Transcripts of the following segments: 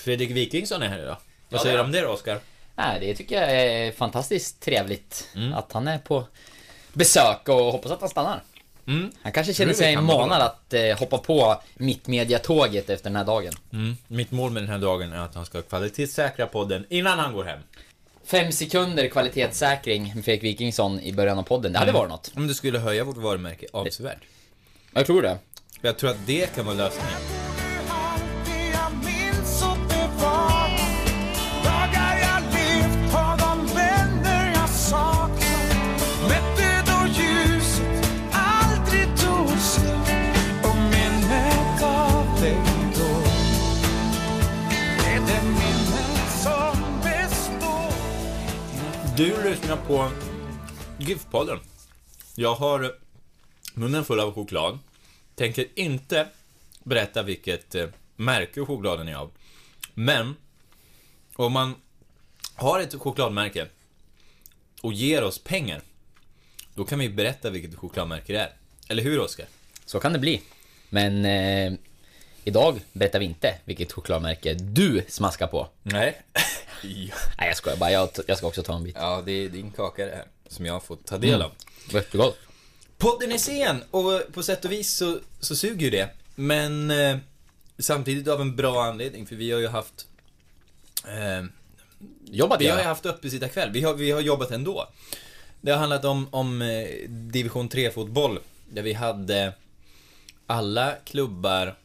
Fredrik Wikingsson är här idag. Vad säger du om det då, Oscar? Nej, det tycker jag är fantastiskt trevligt att han är på besök och hoppas att han stannar. Mm. Han kanske känner sig manad att eh, hoppa på mittmediatåget efter den här dagen. Mm. Mitt mål med den här dagen är att han ska kvalitetssäkra podden innan han går hem. Fem sekunder kvalitetssäkring med Fredrik Wikingsson i början av podden, det hade varit något. Om det skulle höja vårt varumärke avsevärt. Jag tror det. Jag tror att det kan vara lösningen. Du lyssnar på GIF-podden. Jag har munnen full av choklad. Tänker inte berätta vilket eh, märke chokladen är av. Men, om man har ett chokladmärke och ger oss pengar, då kan vi berätta vilket chokladmärke det är. Eller hur, Oskar? Så kan det bli. Men eh, idag berättar vi inte vilket chokladmärke du smaskar på. Nej. Nej jag skojar bara, jag, jag ska också ta en bit. Ja, det är din kaka det här, som jag har fått ta del av. Jättegott. Podden är sen och på sätt och vis så, så suger ju det. Men eh, samtidigt av en bra anledning, för vi har ju haft... Eh, Jobbat vi har ju haft uppesittarkväll. Vi har, vi har jobbat ändå. Det har handlat om, om eh, division 3-fotboll. Där vi hade alla klubbar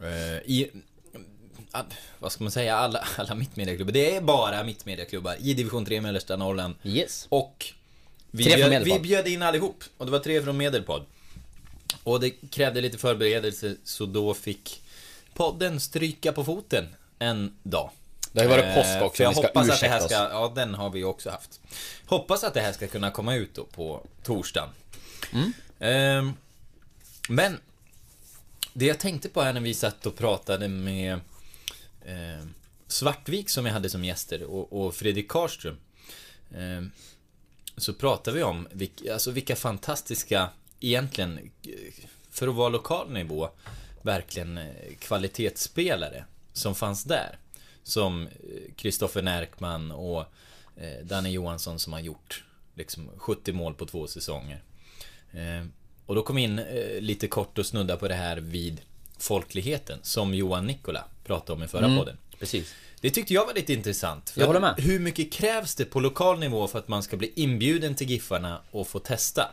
eh, i... Vad ska man säga? Alla, alla mittmediaklubbar. Det är bara mittmediaklubbar i division 3 mellersta Norrland. Yes. Och vi, bjöd, vi bjöd in allihop. Och det var tre från Medelpad. Och det krävde lite förberedelse, så då fick podden stryka på foten en dag. Det har ju varit Eh, påsk också, jag vi ska hoppas att det här ska. Ja, den har vi också haft. Hoppas att det här ska kunna komma ut då på torsdagen. Mm. Ehm, men, det jag tänkte på här när vi satt och pratade med eh, Svartvik som jag hade som gäster och, och Fredrik Karlström. Eh, så pratade vi om vilka, alltså vilka fantastiska, egentligen, för att vara lokal nivå, verkligen eh, kvalitetsspelare som fanns där. Som eh, Kristoffer Närkman och eh, Danne Johansson som har gjort liksom 70 mål på två säsonger. Eh, och då kom in eh, lite kort och snudda på det här vid folkligheten som Johan Nikola pratade om i förra Mm. podden. Precis. Det tyckte jag var lite intressant. Jag håller med. Hur mycket krävs det på lokal nivå för att man ska bli inbjuden till Giffarna och få testa?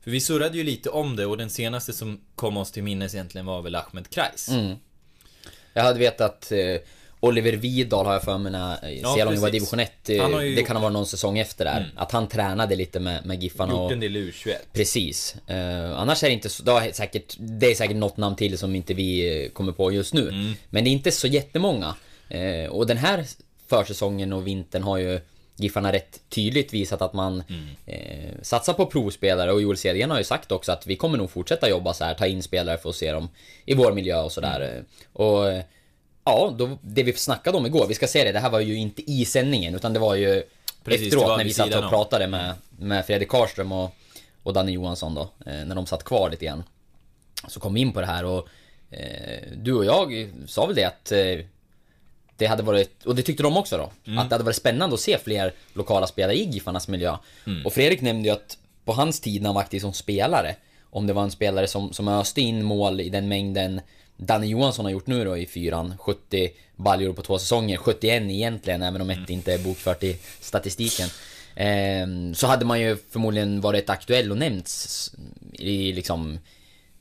För vi surrade ju lite om det och den senaste som kom oss till minnes egentligen var väl Ahmed Kreis. Mm. Jag hade vetat eh, Oliver Vidal har jag för mig när eh, Ja, Selånga var division 1. eh, Det kan ha varit någon säsong efter där. Mm. Att han tränade lite med, med Giffarna Gjort en del U21. Precis. Eh, annars är det inte så... Det, har säkert, det är säkert något namn till som inte vi kommer på just nu. Mm. Men det är inte så jättemånga. Eh, och den här försäsongen och vintern har ju Giffarna rätt tydligt visat att man Mm. eh, satsar på provspelare och Joel Cedergren har ju sagt också att vi kommer nog fortsätta jobba så här, ta in spelare för att se dem i vår miljö och sådär. Mm. Och ja, då, det vi snackade om igår, vi ska se det, det här var ju inte i sändningen utan det var ju Precis, efteråt var när vi satt och om. pratade med, med Fredrik Karlström och, och Danne Johansson då, eh, när de satt kvar lite grann. Så kom vi in på det här och eh, du och jag sa väl det att eh, det hade varit, och det tyckte de också då, Mm. att det hade varit spännande att se fler lokala spelare i Giffarnas miljö. Mm. Och Fredrik nämnde ju att på hans tid när han var aktiv som spelare, om det var en spelare som, som öste in mål i den mängden Danne Johansson har gjort nu då i fyran, 70 baljor på två säsonger, 71 egentligen, även om ett inte är bokfört i statistiken. Ehm, så hade man ju förmodligen varit aktuell och nämnts i liksom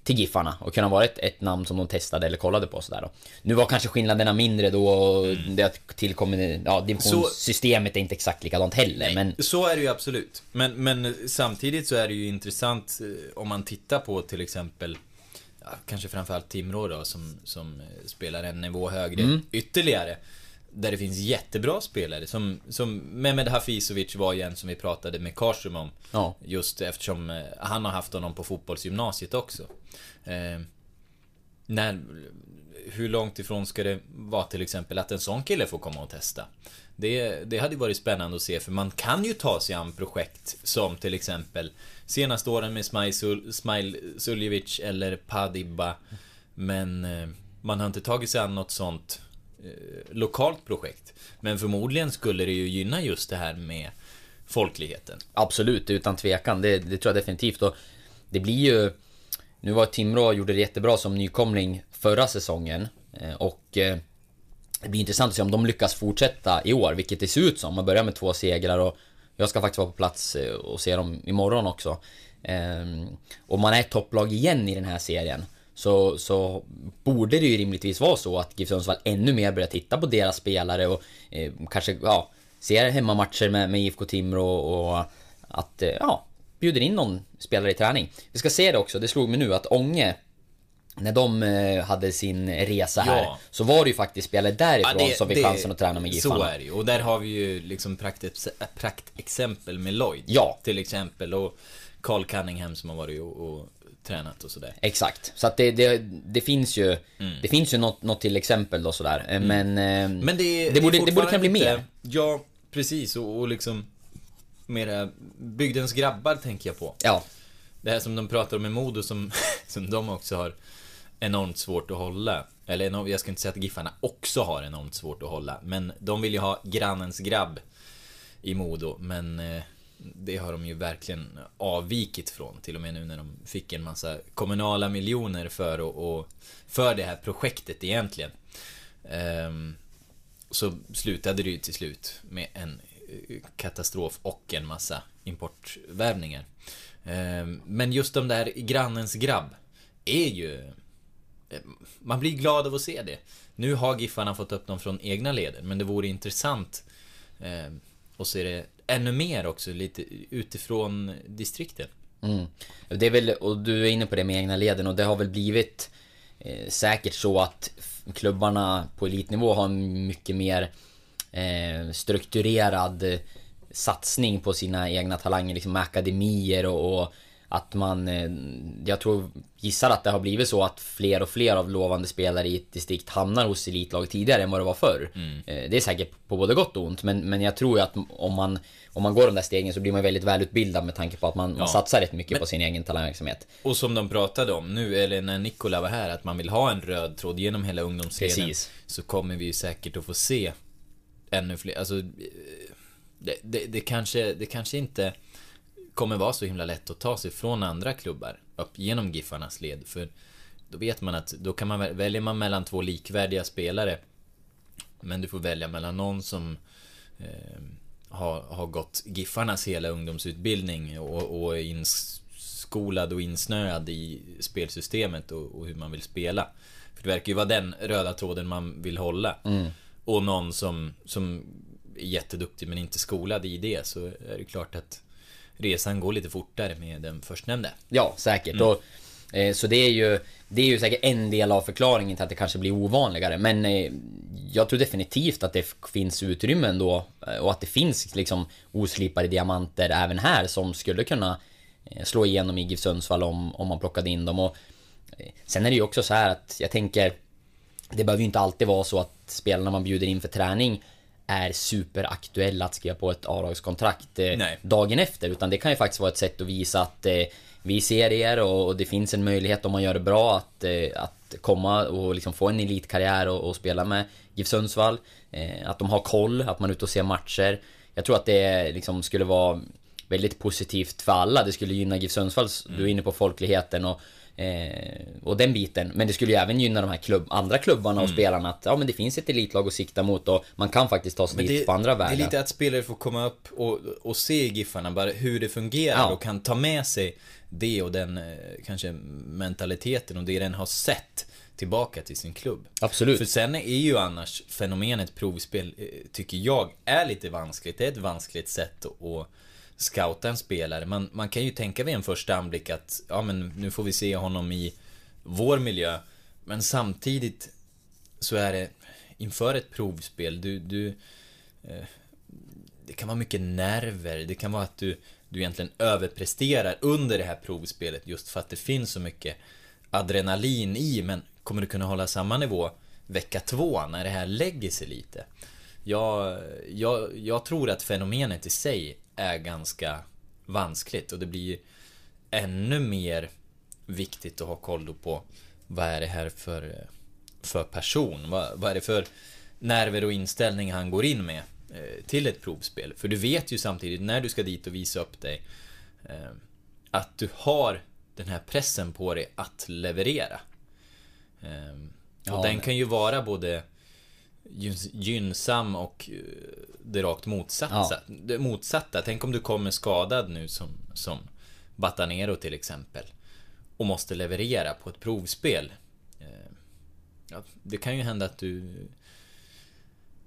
till Giffarna och kunna vara ett, ett namn som de testade eller kollade på sådär då. Nu var kanske skillnaderna mindre då och det har tillkommit, ja divisionssystemet är inte exakt likadant heller men Så är det ju absolut. Men, men samtidigt så är det ju intressant eh, om man tittar på till exempel kanske framförallt Timrå då, som, som spelar en nivå högre Mm. ytterligare. Där det finns jättebra spelare, som, som Mehmed Hafizovic var ju en som vi pratade med Karlström om. Ja. Just eftersom eh, han har haft honom på fotbollsgymnasiet också. Eh, när, hur långt ifrån ska det vara till exempel att en sån kille får komma och testa? Det, det hade ju varit spännande att se för man kan ju ta sig an projekt som till exempel senaste åren med Smile, Suljevic eller Padibba. Men eh, man har inte tagit sig an något sånt eh, lokalt projekt. Men förmodligen skulle det ju gynna just det här med folkligheten. Absolut, utan tvekan. Det, det tror jag definitivt. Och det blir ju... Nu var Timrå gjorde det jättebra som nykomling förra säsongen. Eh, och det blir intressant att se om de lyckas fortsätta i år, vilket det ser ut som. Man börjar med två segrar och jag ska faktiskt vara på plats eh, och se dem imorgon också. Om Och man är ett topplag igen i den här serien. Så, så borde det ju rimligtvis vara så att GIF Sundsvall ännu mer börjar titta på deras spelare och eh, kanske, ja, ser hemmamatcher med, med IFK Timrå och att, eh, ja, bjuder in någon spelare i träning. Vi ska se det också, det slog mig nu att Ånge när de eh, hade sin resa här Ja. så var det ju faktiskt spelare därifrån Ja, det- som fick det- chansen att träna med Så Giffarna. är det ju. Och där har vi ju liksom praktex- praktexempel med Lloyd. Ja. Till exempel. Och Carl Cunningham som har varit och, och tränat och sådär. Exakt. Så att det, det, det finns ju Mm. Det finns ju något, något till exempel då sådär. Eh, Men, eh, Men det, det, borde, det borde kunna bli fortfarande mer. inte- Ja, precis. Och, och liksom mera bygdens grabbar tänker jag på. Ja, Det här som de pratar om i Modo som, som de också har enormt svårt att hålla. Eller enormt- jag ska inte säga att Giffarna också har enormt svårt att hålla. Men de vill ju ha grannens grabb i Modo. Men eh, det har de ju verkligen avvikit från. Till och med nu när de fick en massa kommunala miljoner för, och, och, för det här projektet egentligen. Ehm, så slutade det ju till slut med en eh, katastrof och en massa importvärvningar. Ehm, Men just de där grannens grabb är ju... Eh, man blir glad av att se det. Nu har Giffarna fått upp dem från egna leden, men det vore intressant eh, att se det ännu mer också, lite utifrån distrikten. mm. Det är väl, och du är inne på det med egna leden och det har väl blivit eh, säkert så att klubbarna på elitnivå har en mycket mer eh, strukturerad eh, satsning på sina egna talanger, liksom med akademier och, och att man, eh, jag tror, gissar att det har blivit så att fler och fler av lovande spelare i ett distrikt hamnar hos elitlag tidigare än vad det var förr. Eh, Det är säkert på både gott och ont, men, men jag tror ju att om man, om man går de där stegen så blir man väldigt välutbildad med tanke på att man, Ja. man satsar rätt mycket på sin egen talangverksamhet. Och som de pratade om nu, eller när Nikola var här, att man vill ha en röd tråd genom hela ungdomsleden. Precis. Så kommer vi ju säkert att få se ännu fler, alltså... eh, Det, det, det, kanske, det kanske inte kommer vara så himla lätt att ta sig från andra klubbar upp genom Giffarnas led. För då vet man att då kan man väl- väljer man mellan två likvärdiga spelare. Men du får välja mellan någon som eh, har, har gått Giffarnas hela ungdomsutbildning och, och är inskolad och insnöad i spelsystemet och, och hur man vill spela. För det verkar ju vara den röda tråden man vill hålla. Och någon som, som är jätteduktig men inte skolad i det så är det klart att resan går lite fortare med den förstnämnde. Ja, säkert. Och, eh, så det är ju Det är ju säkert en del av förklaringen till att det kanske blir ovanligare. Men eh, jag tror definitivt att det finns utrymmen då eh, och att det finns liksom oslipade diamanter även här som skulle kunna eh, slå igenom i GIF Sundsvall om, om man plockade in dem. Och, eh, sen är det ju också så här att jag tänker det behöver ju inte alltid vara så att spelarna man bjuder in för träning är superaktuella att skriva på ett A-lagskontrakt eh, dagen efter. Utan det kan ju faktiskt vara ett sätt att visa att eh, vi ser er och, och det finns en möjlighet om man gör det bra att, eh, att komma och liksom få en elitkarriär och, och spela med GIF Sundsvall. Att de har koll, att man är ute och ser matcher. Jag tror att det liksom skulle vara väldigt positivt för alla. Det skulle gynna GIF Sundsvalls, du är inne på folkligheten och Eh, och den biten. Men det skulle ju även gynna de här klubb, andra klubbarna och spelarna att ja men det finns ett elitlag att sikta mot och man kan faktiskt ta sig Men dit det, på andra det är vägar. lite att spelare får komma upp och, och se Giffarna bara hur det fungerar Ja. och kan ta med sig det och den eh, kanske mentaliteten och det den har sett tillbaka till sin klubb. Absolut. För sen är ju annars fenomenet provspel, eh, tycker jag, är lite vanskligt. Det är ett vanskligt sätt att scouta en spelare. Man, man kan ju tänka vid en första anblick att, ja men nu får vi se honom i vår miljö. Men samtidigt så är det inför ett provspel, du, du eh, det kan vara mycket nerver, det kan vara att du, du egentligen överpresterar under det här provspelet just för att det finns så mycket adrenalin i, men kommer du kunna hålla samma nivå vecka två när det här lägger sig lite? Jag, jag, jag tror att fenomenet i sig är ganska vanskligt och det blir ännu mer viktigt att ha koll på vad är det här för, för person? Vad, vad är det för nerver och inställning han går in med eh, till ett provspel? För du vet ju samtidigt när du ska dit och visa upp dig eh, att du har den här pressen på dig att leverera. Eh, och Ja, den kan ju vara både gynns- gynnsam och det rakt motsatta. Det motsatta. Tänk om du kommer skadad nu som, som Batanero till exempel. Och måste leverera på ett provspel. Eh, Ja, det kan ju hända att du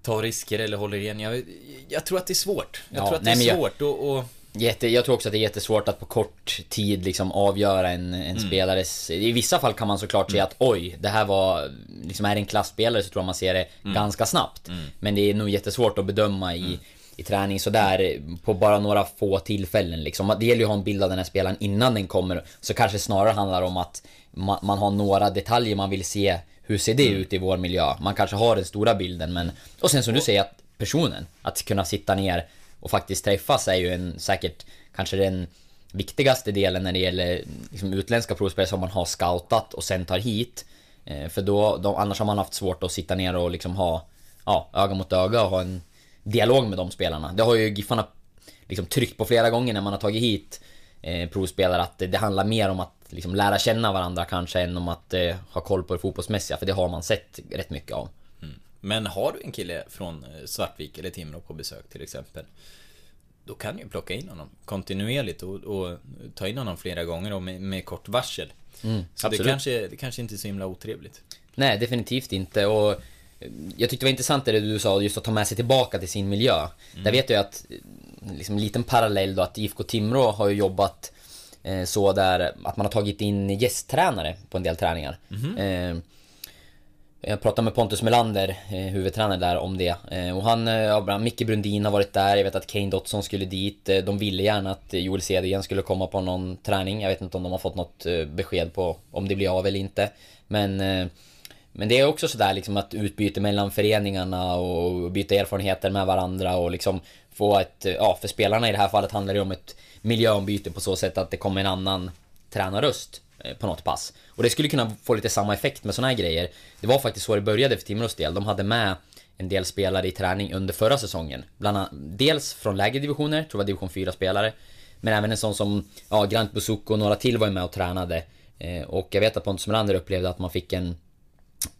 tar risker eller håller igen. Jag, jag tror att det är svårt. Jag Ja, tror att nej, det är jag- svårt och, och Jätte, jag tror också att det är jättesvårt att på kort tid liksom avgöra en, en Mm. spelares... I vissa fall kan man såklart säga att oj, det här var... Liksom är det en klassspelare så tror jag man ser det Mm. ganska snabbt. Men det är nog jättesvårt att bedöma i, i träning sådär på bara några få tillfällen liksom. Det gäller ju att ha en bild av den här spelaren innan den kommer. Så kanske snarare handlar om att man, man har några detaljer man vill se. Hur ser det ut i vår miljö? Man kanske har den stora bilden men... Och sen som du säger, att personen. Att kunna sitta ner och faktiskt träffas är ju en, säkert kanske den viktigaste delen när det gäller liksom, utländska provspelare som man har scoutat och sen tar hit. Eh, för då, då, annars har man haft svårt att sitta ner och liksom ha ja, öga mot öga och ha en dialog med de spelarna. Det har ju Giffarna liksom tryckt på flera gånger när man har tagit hit eh, provspelare att det, det handlar mer om att liksom lära känna varandra kanske än om att eh, ha koll på det fotbollsmässiga för det har man sett rätt mycket av. Men har du en kille från eh, Svartvik eller Timrå på besök till exempel Då kan du ju plocka in honom kontinuerligt och, och ta in honom flera gånger och med, med kort varsel Så det Mm, kanske, det kanske inte är så himla otrevligt Nej, definitivt inte. Och eh, jag tyckte det var intressant det du sa, just att ta med sig tillbaka till sin miljö. Där vet jag att, eh, liksom en liten parallell då, att IFK Timrå har ju jobbat eh, så där att man har tagit in gästtränare på en del träningar. Eh, jag pratade med Pontus Melander, eh, huvudtränare där, om det. Eh, och han, eh, ja, Micke Brundin har varit där, jag vet att Kane Dotson skulle dit. De ville gärna att Joel Cedergren skulle komma på någon träning. Jag vet inte om de har fått något besked på om det blir av eller inte. Men men det är också sådär liksom att utbyte mellan föreningarna och byta erfarenheter med varandra och liksom få ett, ja för spelarna i det här fallet handlar det om ett miljöombyte på så sätt att det kommer en annan tränarröst Eh, på något pass. Och det skulle kunna få lite samma effekt med såna här grejer. Det var faktiskt så det började för Timrås del. De hade med en del spelare i träning under förra säsongen. Bland annat, dels från lägre divisioner, tror jag var division 4-spelare. Men även en sån som, ja, Grant Busuko och några till var ju med och tränade. Eh, och jag vet att Pontus Melander upplevde att man fick en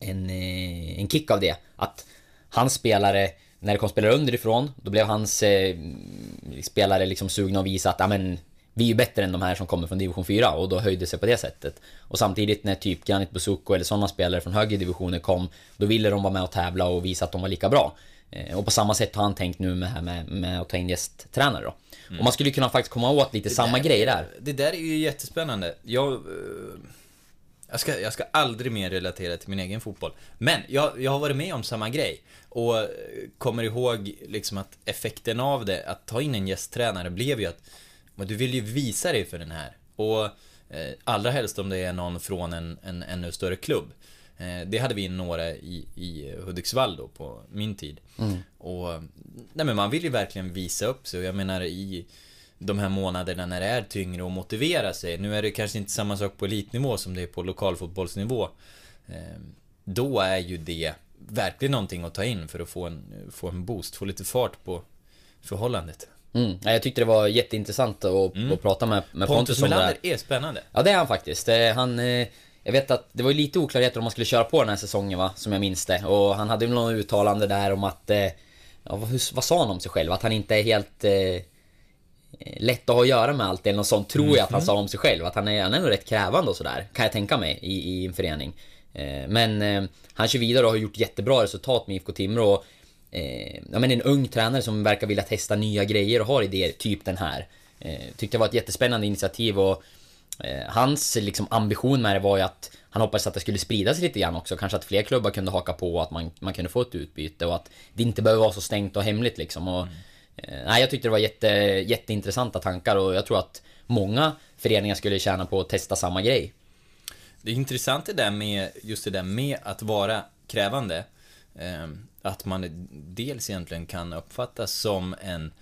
en, eh, en kick av det. Att hans spelare, när det kom spelare underifrån, då blev hans eh, spelare liksom sugna att visa att ja, men, vi är ju bättre än de här som kommer från division 4 och då höjde sig på det sättet. Och samtidigt när typ Granit Busuko eller sådana spelare från högre divisioner kom, då ville de vara med och tävla och visa att de var lika bra. Eh, Och på samma sätt har han tänkt nu med, med, med att ta in gästtränare då. Och man skulle kunna faktiskt komma åt lite samma där- grej där. Det där är ju jättespännande. Jag... eh, Jag ska, jag ska aldrig mer relatera till min egen fotboll. Men jag, jag har varit med om samma grej. Och eh, kommer ihåg liksom att effekten av det, att ta in en gästtränare, blev ju att men du vill ju visa dig för den här. Och eh, allra helst om det är någon från en, en ännu större klubb. Eh, det hade vi några i, i Hudiksvall då på min tid. Och nej men man vill ju verkligen visa upp sig och jag menar i de här månaderna när det är tyngre att motivera sig. Nu är det kanske inte samma sak på elitnivå som det är på lokalfotbollsnivå. Eh, Då är ju det verkligen någonting att ta in för att få en, få en boost, få lite fart på förhållandet. Mm. Ja, Jag tyckte det var jätteintressant att, att prata med, med Pontus Pontus om det här. Är spännande. Ja det är han faktiskt. Han... eh, Jag vet att det var lite oklarheter om man skulle köra på den här säsongen va, som jag minns det. Och han hade något uttalande där om att... eh, Ja, vad, hur, vad sa han om sig själv? Att han inte är helt... Eh, lätt att ha att göra med allt eller något sånt tror jag att han sa om sig själv. Att han är, han är nog rätt krävande och sådär. Kan jag tänka mig i, i en förening. Eh, Men eh, han kör vidare och har gjort jättebra resultat med IFK Timrå. Och, eh, ja, men en ung tränare som verkar vilja testa nya grejer och har idéer, typ den här. Eh, tyckte det var ett jättespännande initiativ och Eh, hans liksom ambition med det var ju att han hoppades att det skulle sprida sig lite grann också. Kanske att fler klubbar kunde haka på och att man, man kunde få ett utbyte och att det inte behöver vara så stängt och hemligt liksom. Och, eh, nej, jag tyckte det var jätte, jätteintressanta tankar och jag tror att många föreningar skulle tjäna på att testa samma grej. Det är intressant det där med, just det där med att vara krävande. Att man dels egentligen kan uppfattas som en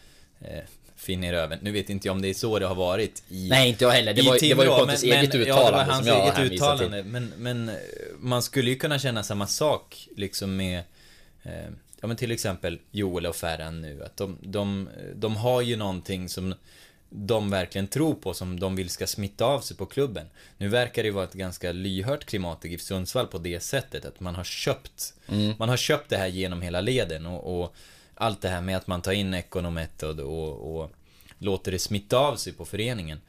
eh, finner över. Nu vet inte jag om det är så det har varit i Nej, inte jag heller. Det var, det var ju Pontus eget men, uttalande ja, det var hans som jag eget uttalande. Till. Men, men eh, man skulle ju kunna känna samma sak liksom med eh, Ja men till exempel Joel och Ferran nu. Att de, de, de har ju någonting som de verkligen tror på, som de vill ska smitta av sig på klubben. Nu verkar det vara ett ganska lyhört klimat i GIF Sundsvall på det sättet att man har köpt, mm. man har köpt det här genom hela leden och, och allt det här med att man tar in Econometod och, och låter det smitta av sig på föreningen.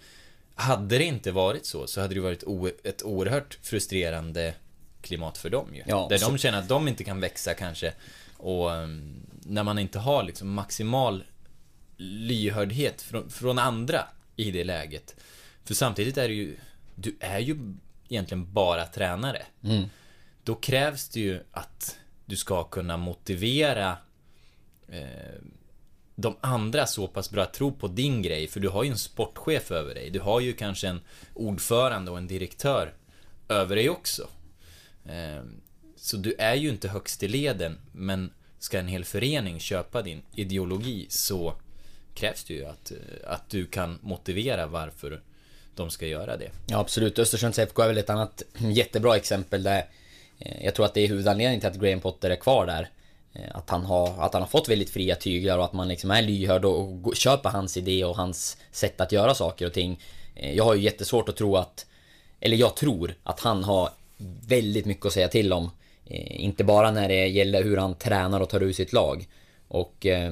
Hade det inte varit så, så hade det varit ett oerhört frustrerande klimat för dem ju. Ja, där så... de känner att de inte kan växa kanske. Och um, när man inte har liksom maximal lyhördhet från, från andra i det läget. För samtidigt är det ju, du är ju egentligen bara tränare. Mm. Då krävs det ju att du ska kunna motivera eh, de andra så pass bra tro på din grej, för du har ju en sportchef över dig. Du har ju kanske en ordförande och en direktör över dig också. Eh, så du är ju inte högst i leden, men ska en hel förening köpa din ideologi så krävs det ju att, eh, att du kan motivera varför de ska göra det. Ja absolut, Östersunds FK är väl ett annat jättebra exempel där eh, jag tror att det är huvudanledningen till att Graham Potter är kvar där. Eh, att han, har, att han har fått väldigt fria tyglar och att man liksom är lyhörd och, och köper hans idé och hans sätt att göra saker och ting. Jag har ju jättesvårt att tro att... Eller jag tror att han har väldigt mycket att säga till om. Inte bara när det gäller hur han tränar och tar ur sitt lag. Och Eh,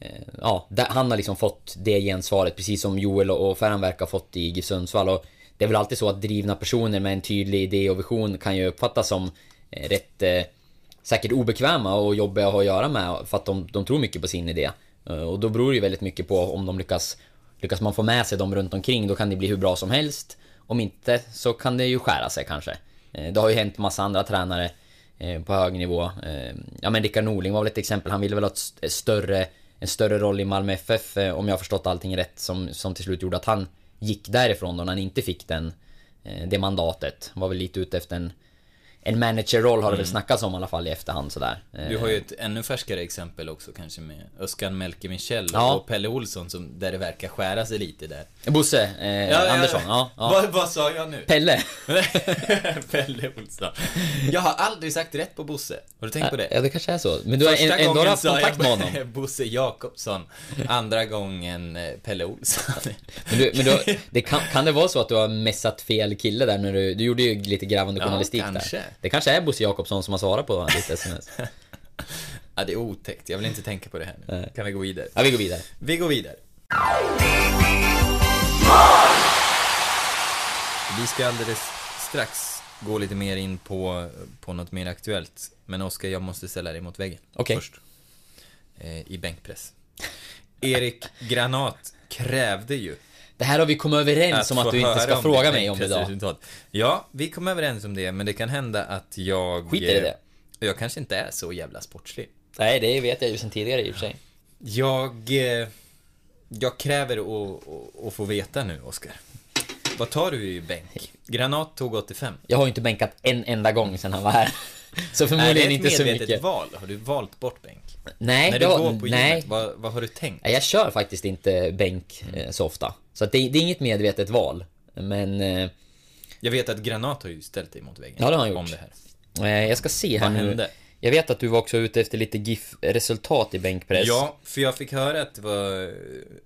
Eh, ja, han har liksom fått det gensvaret precis som Joel och Ferran verkar ha fått i GIF Sundsvall. Och det är väl alltid så att drivna personer med en tydlig idé och vision kan ju uppfattas som eh, rätt eh, säkert obekväma och jobbiga att ha att göra med för att de, de tror mycket på sin idé. Eh, och då beror det ju väldigt mycket på om de lyckas Lyckas man få med sig dem runt omkring då kan det bli hur bra som helst. Om inte så kan det ju skära sig kanske. Det har ju hänt massa andra tränare på hög nivå. Ja men Rickard Norling var väl ett exempel. Han ville väl ha ett större en större roll i Malmö FF, eh, om jag har förstått allting rätt, som, som till slut gjorde att han gick därifrån då när han inte fick den, eh, det mandatet. Var väl lite ute efter en en managerroll har det väl mm. snackats om i alla fall i efterhand sådär. Du har ju ett ännu färskare exempel också kanske med Öskan Melke Michel ja. och Pelle Olsson som, där det verkar skära sig lite där. Bosse eh, ja, Andersson, ja. ja. Vad, vad sa jag nu? Pelle. Pelle Olsson. Jag har aldrig sagt rätt på Bosse. Har du tänkt på det? Ja, det kanske är så. Men du har Första ändå haft kontakt med honom. Bosse Jakobsson. Andra gången eh, Pelle Olsson. men du, men du, det kan, kan det vara så att du har messat fel kille där när du, du gjorde ju lite grävande journalistik kanske. där. Det kanske är Bosse Jakobsson som har svarat på ditt sms. ja, det är otäckt. Jag vill inte tänka på det här nu. Kan vi gå vidare? Ja, vi går vidare. Vi går vidare. Vi ska alldeles strax gå lite mer in på, på något mer aktuellt. Men Oskar, jag måste ställa dig mot väggen okay. först. Eh, I bänkpress. Erik Granat krävde ju det här har vi kommit överens att om att du inte ska fråga mig om idag. Ja, vi kom överens om det, men det kan hända att jag... Skiter i det. Jag kanske inte är så jävla sportslig. Nej, det vet jag ju sen tidigare i och för sig. Jag... Eh, jag kräver att, få veta nu, Oskar. Vad tar du i bänk? Granat tog 85. Jag har ju inte bänkat en enda gång sen han var här. Så förmodligen inte så mycket. Är det ett medvetet val? Har du valt bort bänk? Nej, När du går på nej. Gymmet, vad, vad, har du tänkt? Jag kör faktiskt inte bänk mm. så ofta. Så det, det, är inget medvetet val. Men... Eh, jag vet att Granat har ju ställt dig mot väggen. Ja, det har han gjort. Om det här. Eh, jag ska se här vad nu. Hände? Jag vet att du var också ute efter lite GIF-resultat i bänkpress. Ja, för jag fick höra att var...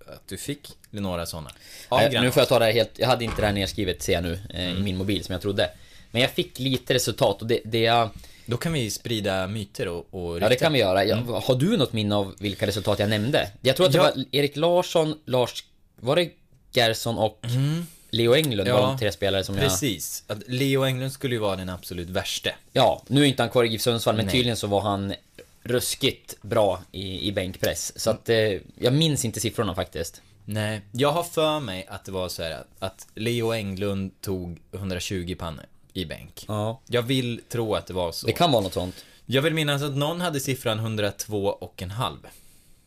Att du fick några sådana. Äh, nu får jag ta det här helt... Jag hade inte det här nedskrivet, ser jag nu, eh, mm. i min mobil som jag trodde. Men jag fick lite resultat och det, det jag... Då kan vi sprida myter och, och Ja, det kan vi göra. Mm. Har du något minne av vilka resultat jag nämnde? Jag tror att det ja. var Erik Larsson, Lars... Var det Gerson och mm. Leo Englund ja, var de tre spelare som precis. jag... Precis. Leo Englund skulle ju vara den absolut värste. Ja, nu är inte han kvar i GIF Sundsvall, men Nej. tydligen så var han ruskigt bra i, i bänkpress. Så att, eh, jag minns inte siffrorna faktiskt. Nej, jag har för mig att det var så här att- att Leo Englund tog 120 pannor i bänk. Ja. Jag vill tro att det var så. Det kan vara något sånt. Jag vill minnas att någon hade siffran 102 och en halv.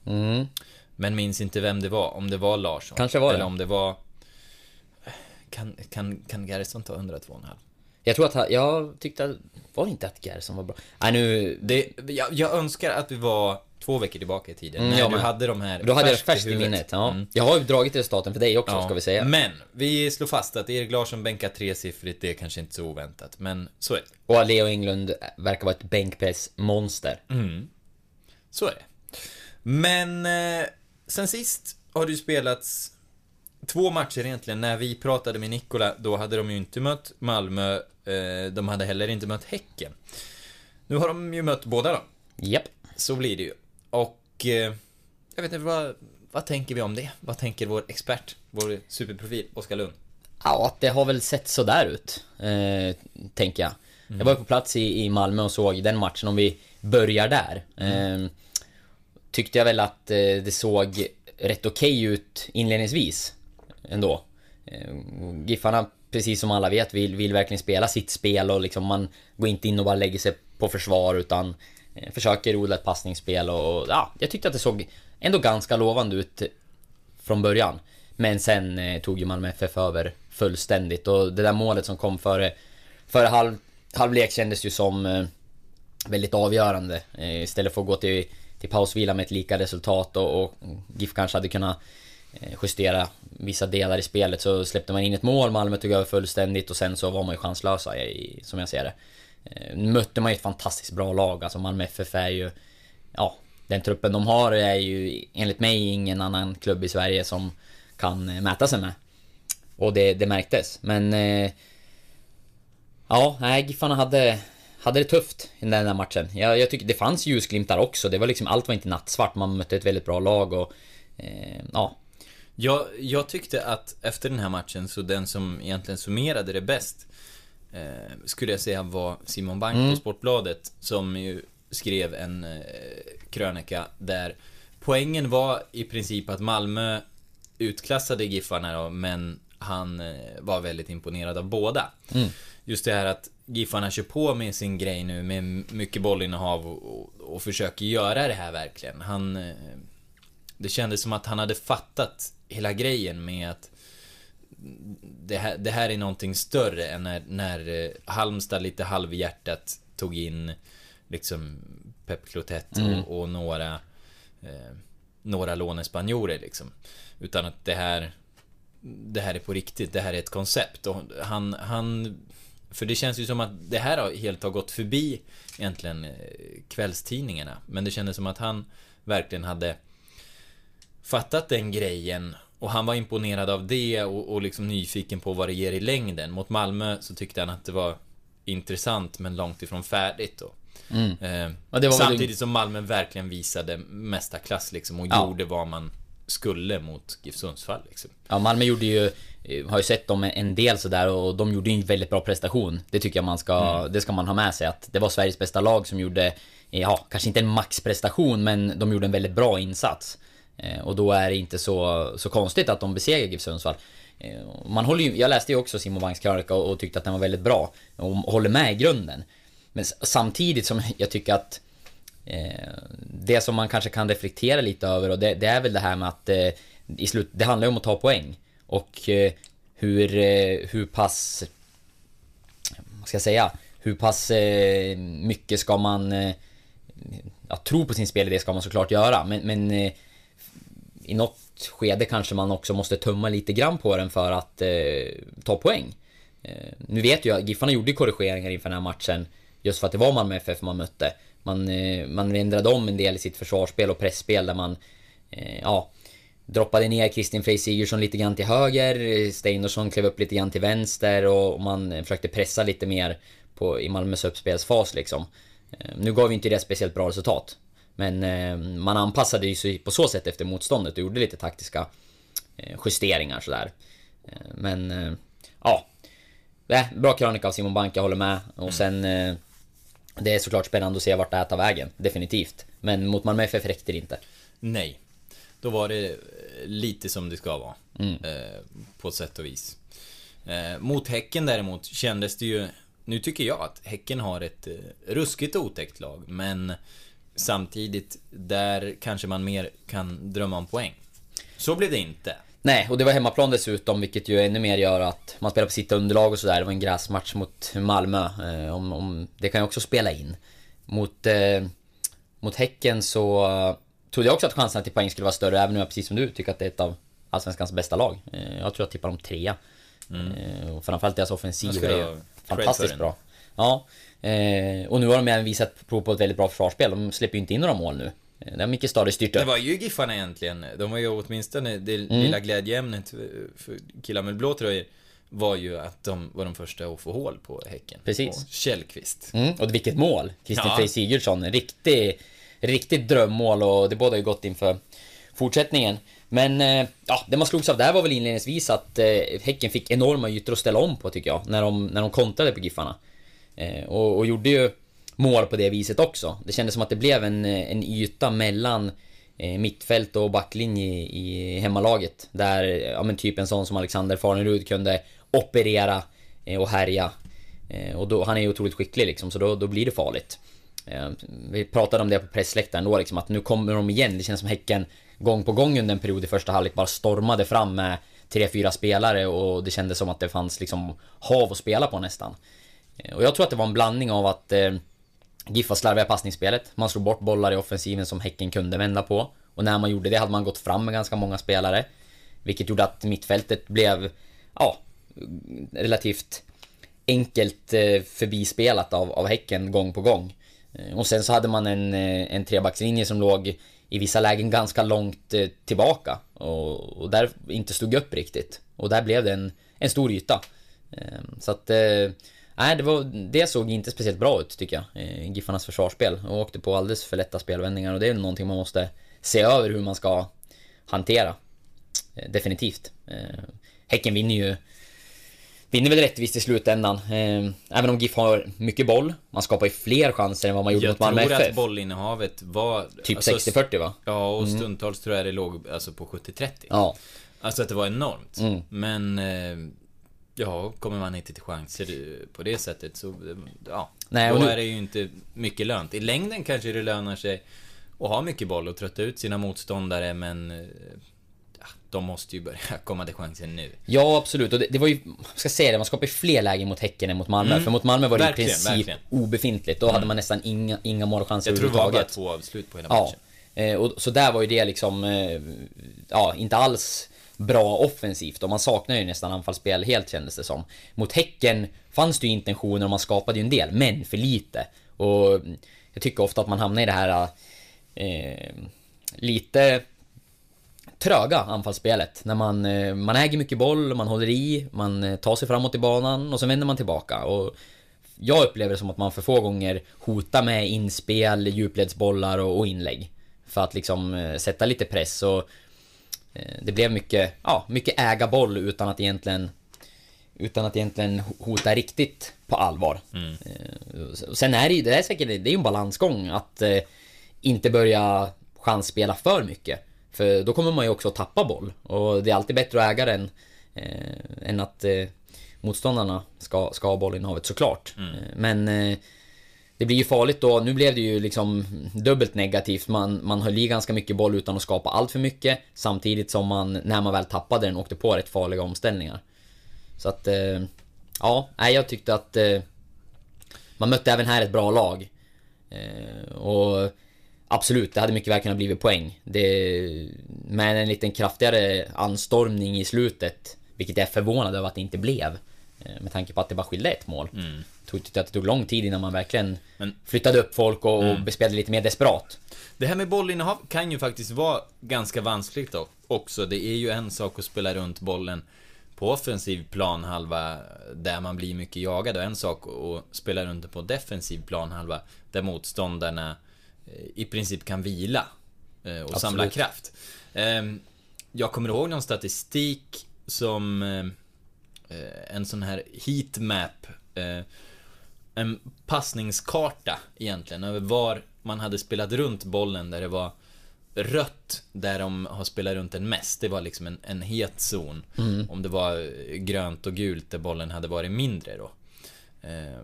Mm. Men minns inte vem det var, om det var Larsson. Kanske var det. Eller om det var... Kan, kan, kan Garrison ta 102 och en halv? Jag tror att han, jag tyckte att, var inte att Gerson var bra? Nej nu, Det, jag, jag önskar att vi var två veckor tillbaka i tiden. Mm, när jag du med. hade de här då hade jag färskt i minnet. Ja. Mm. Jag har ju dragit resultaten för dig också, Ja, ska vi säga. Men, vi slår fast att Erik Larsson bänkar tresiffrigt, det är kanske inte så oväntat. Men så är det. Och Leo Englund verkar vara ett bänkpressmonster. Mm. Så är det. Men, eh, sen sist har det ju spelats två matcher egentligen. När vi pratade med Nikola, då hade de ju inte mött Malmö. Eh, de hade heller inte mött Häcken. Nu har de ju mött båda då. Japp. Så blir det ju. Och eh, jag vet inte, vad, vad tänker vi om det? Vad tänker vår expert, vår superprofil, Oskar Lund? Ja, det har väl sett sådär ut, eh, tänker jag. Jag var ju på plats i, i Malmö och såg den matchen, om vi börjar där. Eh, tyckte jag väl att eh, det såg rätt okej ut inledningsvis, ändå. Eh, Giffarna, precis som alla vet, vill, vill verkligen spela sitt spel och liksom man går inte in och bara lägger sig på försvar utan eh, försöker odla ett passningsspel och, och ja, jag tyckte att det såg ändå ganska lovande ut från början. Men sen eh, tog ju Malmö FF över fullständigt och det där målet som kom före, före halv, halvlek kändes ju som eh, väldigt avgörande. Eh, istället för att gå till, till pausvila med ett lika resultat och, och GIF kanske hade kunnat eh, justera vissa delar i spelet så släppte man in ett mål, Malmö tog över fullständigt och sen så var man ju chanslösa i, som jag ser det. Eh, nu mötte man ju ett fantastiskt bra lag, alltså Malmö FF är ju... Ja, den truppen de har är ju enligt mig ingen annan klubb i Sverige som kan eh, mäta sig med. Och det, det märktes, men... Ja, nej, Giffarna hade, hade det tufft i den där matchen. Jag, jag tycker det fanns ljusglimtar också, det var liksom, allt var inte nattsvart, man mötte ett väldigt bra lag och... Eh, ja, Jag, jag tyckte att efter den här matchen, så den som egentligen summerade det bäst eh, skulle jag säga var Simon Bank på Sportbladet som ju skrev en eh, krönika där poängen var i princip att Malmö utklassade Giffarna då, men han eh, var väldigt imponerad av båda. Just det här att Giffarna kör på med sin grej nu med mycket bollinnehav och, och, och försöker göra det här verkligen. Han... Eh, det kändes som att han hade fattat hela grejen med att det här, det här är någonting större än när, när eh, Halmstad lite halvhjärtat tog in liksom Pep Clotet och, och några eh, några lånespanjorer liksom. Utan att det här det här är på riktigt, det här är ett koncept och han, han för det känns ju som att det här har helt har gått förbi egentligen eh, kvällstidningarna. Men det kändes som att han verkligen hade fattat den grejen och han var imponerad av det och, och liksom nyfiken på vad det ger i längden. Mot Malmö så tyckte han att det var intressant men långt ifrån färdigt då. Eh, Ja, samtidigt som Malmö verkligen visade mesta klass liksom och Ja. gjorde vad man skulle mot GIF Sundsvall liksom. Ja, Malmö gjorde ju... eh, Har ju sett dem en del sådär och de gjorde en väldigt bra prestation. Det tycker jag man ska... Det ska man ha med sig att det var Sveriges bästa lag som gjorde... eh, Ja, kanske inte en maxprestation men de gjorde en väldigt bra insats. Eh, Och då är det inte så, så konstigt att de besegrar GIF Sundsvall. Man håller ju, jag läste ju också Simon Banks krönika och, och tyckte att den var väldigt bra. Och håller med i grunden. Men samtidigt som jag tycker att Eh, det som man kanske kan reflektera lite över och det, det är väl det här med att eh, i slut, det handlar ju om att ta poäng. Och eh, hur, hur pass, vad ska jag säga, hur pass mycket ska man ja, tro på sin spelidé ska man såklart göra. Men, men i något skede kanske man också måste tumma lite grann på den för att eh, ta poäng. Eh, nu vet jag, Giffarna gjorde korrigeringar inför den här matchen just för att det var Malmö FF man mötte. Man, eh, man ändrade om en del i sitt försvarsspel och pressspel där man, eh, ja, droppade ner Kristin Frey Sigurdsson lite grann till höger, Steinarsson klev upp lite grann till vänster och man eh, försökte pressa lite mer på, i Malmös uppspelsfas liksom. Eh, Nu gav ju inte det speciellt bra resultat. Men eh, man anpassade ju sig på så sätt efter motståndet och gjorde lite taktiska eh, justeringar sådär. Eh, Men eh, ja, bra krönika av Simon Bank, jag håller med. Och sen eh, det är såklart spännande att se vart det här tar vägen, definitivt. Men mot Malmö FF räckte det inte. Nej. Då var det eh, lite som det ska vara. Mm. Eh, på ett sätt och vis. Eh, mot Häcken däremot kändes det ju... Nu tycker jag att Häcken har ett eh, ruskigt otäckt lag, men samtidigt, där kanske man mer kan drömma om poäng. Så blev det inte. Nej, och det var hemmaplan dessutom, vilket ju ännu mer gör att man spelar på sitt underlag och sådär. Det var en gräsmatch mot Malmö. Eh, om, om, det kan ju också spela in. Mot, eh, mot Häcken så eh, trodde jag också att chanserna till poäng skulle vara större, även om jag precis som du tycker att det är ett av Allsvenskans bästa lag. Eh, jag tror jag tippar dem trea. Eh, och framförallt deras offensiv är ju fantastiskt bra. Ja. Eh, och nu har de även visat prov på ett väldigt bra försvarsspel. De släpper ju inte in några mål nu. Eh, Det har Micke Stare styrt upp. Det var ju Giffarna egentligen. De var ju åtminstone, det Mm. lilla glädjeämnet för killar med blå tröjor var ju att de var de första att få hål på Häcken. Precis. Och Källqvist. Mm, och vilket mål! Christian Ja. Frey Sigurdsson. En riktig, riktigt drömmål och det båda ju gott inför fortsättningen. Men eh, ja, det man slogs av där var väl inledningsvis att eh, Häcken fick enorma ytor att ställa om på tycker jag. När de, när de kontrade på Giffarna. Eh, och, och gjorde ju mål på det viset också. Det kändes som att det blev en, en yta mellan eh, mittfält och backlinje i, i hemmalaget. Där, ja men typ en sån som Alexander Farnerud kunde operera eh, och härja. Eh, och då, han är ju otroligt skicklig liksom, så då, då blir det farligt. Eh, Vi pratade om det på pressläktaren då liksom, att nu kommer de igen. Det känns som Häcken gång på gång under en period i första halvlek bara stormade fram med tre, fyra spelare och det kändes som att det fanns liksom hav att spela på nästan. Eh, och jag tror att det var en blandning av att eh, Giffa slarviga passningsspelet. Man slog bort bollar i offensiven som Häcken kunde vända på. Och när man gjorde det hade man gått fram med ganska många spelare. Vilket gjorde att mittfältet blev, ja, relativt enkelt eh, förbispelat av, av Häcken gång på gång. Eh, och sen så hade man en, eh, en trebackslinje som låg i vissa lägen ganska långt tillbaka. Och, och där inte stod upp riktigt. Och där blev det en, en stor yta. Så att... Nej, det, var, det såg inte speciellt bra ut tycker jag. Giffarnas försvarsspel. Och åkte på alldeles för lätta spelvändningar. Och det är någonting man måste se över hur man ska hantera. Eh, Definitivt. Eh, Häcken vinner ju Vinner väl rättvist i slutändan. Eh, även om GIF har mycket boll. Man skapar ju fler chanser än vad man gjorde Jag mot Malmö tror att FF. bollinnehavet var... Typ alltså, 60-40 va? Ja, och stundtals tror jag det låg alltså på 70-30. Ja. Alltså att det var enormt. Mm. Men... Ja, kommer man inte till chanser på det sättet så... Ja. Nej, då nu- är det ju inte mycket lönt. I längden kanske det lönar sig att ha mycket boll och trötta ut sina motståndare men... eh, Ja, de måste ju börja komma till chanser nu. Ja, absolut. Och det, det var ju, jag ska säga det, man skapade fler lägen mot Häcken än mot Malmö. Mm. För mot Malmö var det Verkligen, i princip verkligen. obefintligt. Då hade man nästan inga, inga målchanser Jag tror det var bara två avslut på hela Ja. matchen. Eh, och, så där var ju det liksom, eh, ja, inte alls bra offensivt. Och man saknar ju nästan anfallsspel helt kändes det som. Mot Häcken fanns det ju intentioner och man skapade ju en del, men för lite. Och jag tycker ofta att man hamnar i det här eh, lite tröga anfallsspelet. När man, eh, man äger mycket boll, man håller i, man eh, tar sig framåt i banan och så vänder man tillbaka. Och jag upplever det som att man för få gånger hotar med inspel, djupledsbollar och, och inlägg. För att liksom eh, sätta lite press och det blev mycket, ja, mycket äga boll utan att egentligen utan att egentligen hota riktigt på allvar. Eh, och Sen är det ju, det är säkert, det är en balansgång att eh, inte börja chansspela för mycket. För då kommer man ju också tappa boll. Och det är alltid bättre att äga den eh, än att eh, motståndarna ska, ska ha bollinnehavet såklart. Eh, Men eh, det blir ju farligt då. Nu blev det ju liksom dubbelt negativt. Man, man höll i ganska mycket boll utan att skapa allt för mycket. Samtidigt som man, när man väl tappade den, åkte på rätt farliga omställningar. Så att, eh, ja, nej, jag tyckte att eh, man mötte även här ett bra lag. Eh, och absolut, det hade mycket väl kunnat blivit poäng. Det, med en liten kraftigare anstormning i slutet, vilket jag är förvånad över att det inte blev. Eh, med tanke på att det bara skilde ett mål. Mm. Tog, tyckte att det tog lång tid innan man verkligen Men- flyttade upp folk och, och spelade lite mer desperat. Det här med bollinnehav kan ju faktiskt vara ganska vanskligt då, också. Det är ju en sak att spela runt bollen på offensiv planhalva där man blir mycket jagad och en sak att spela runt den på defensiv planhalva där motståndarna eh, i princip kan vila eh, och samla Absolut. kraft. Ehm, Jag kommer ihåg någon statistik som en sån här heatmap eh, en passningskarta egentligen över var man hade spelat runt bollen där det var rött där de har spelat runt den mest. Det var liksom en, en het zon. Mm. Om det var grönt och gult där bollen hade varit mindre då. Eh,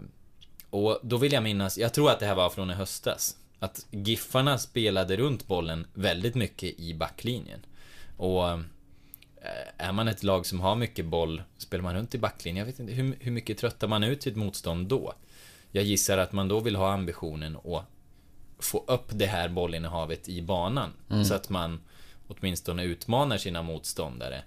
och då vill jag minnas, jag tror att det här var från i höstas. Att Giffarna spelade runt bollen väldigt mycket i backlinjen. Och eh, är man ett lag som har mycket boll, spelar man runt i backlinjen, jag vet inte, hur, hur mycket tröttar man ut sitt motstånd då? Jag gissar att man då vill ha ambitionen att få upp det här bollinnehavet i banan. Så att man åtminstone utmanar sina motståndare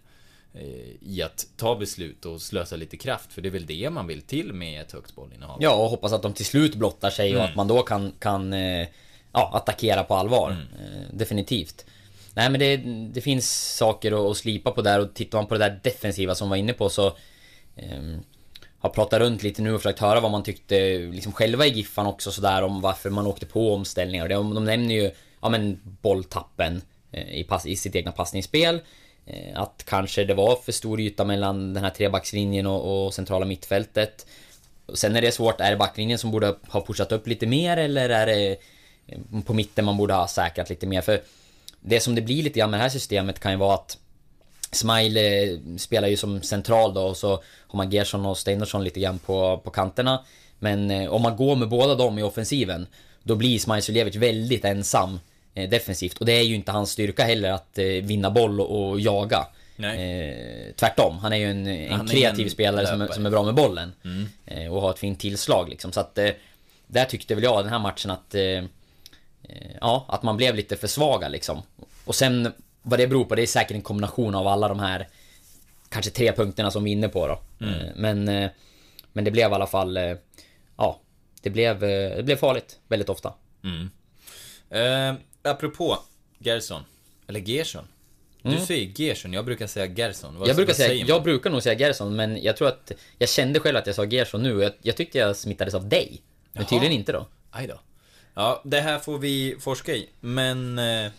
eh, i att ta beslut och slösa lite kraft. För det är väl det man vill till med ett högt bollinnehav. Ja, och hoppas att de till slut blottar sig och att man då kan, kan eh, ja, attackera på allvar. Eh, Definitivt. Nej men det, det finns saker att, att slipa på där och tittar man på det där defensiva som var inne på så Um, har pratat runt lite nu och försökt höra vad man tyckte liksom själva i Giffan också sådär om varför man åkte på omställningar. De, de nämner ju ja, men bolltappen eh, i, pass, i sitt egna passningsspel. Eh, Att kanske det var för stor yta mellan den här trebackslinjen och, och centrala mittfältet. Sen är det svårt, är det backlinjen som borde ha pushat upp lite mer eller är det eh, på mitten man borde ha säkrat lite mer? För det som det blir lite grann med det här systemet kan ju vara att Smile eh, spelar ju som central då och så har man Gerson och Steinarsson lite grann på, på kanterna. Men eh, om man går med båda dem i offensiven då blir Smile Suljevic väldigt ensam eh, defensivt. Och det är ju inte hans styrka heller att vinna boll och, jaga. Eh, tvärtom, han är ju en, en kreativ en spelare som, som är bra med bollen. Eh, och har ett fint tillslag liksom. Så att eh, där tyckte väl jag den här matchen att Ja, att man blev lite för svaga liksom. Och sen vad det beror på, det är säkert en kombination av alla de här Kanske tre punkterna som vi är inne på då. Eh, Men eh, Men det blev i alla fall eh, Ja Det blev, eh, det blev farligt väldigt ofta. Eh, apropå Gerson. Eller Gerson. Du säger Gerson, jag brukar säga Gerson. Vad, Jag brukar, säga, jag brukar nog säga Gerson men jag tror att Jag kände själv att jag sa Gerson nu och jag, jag tyckte jag smittades av dig. Men Jaha. tydligen inte då. Aj då. Ja, det här får vi forska i. Men eh,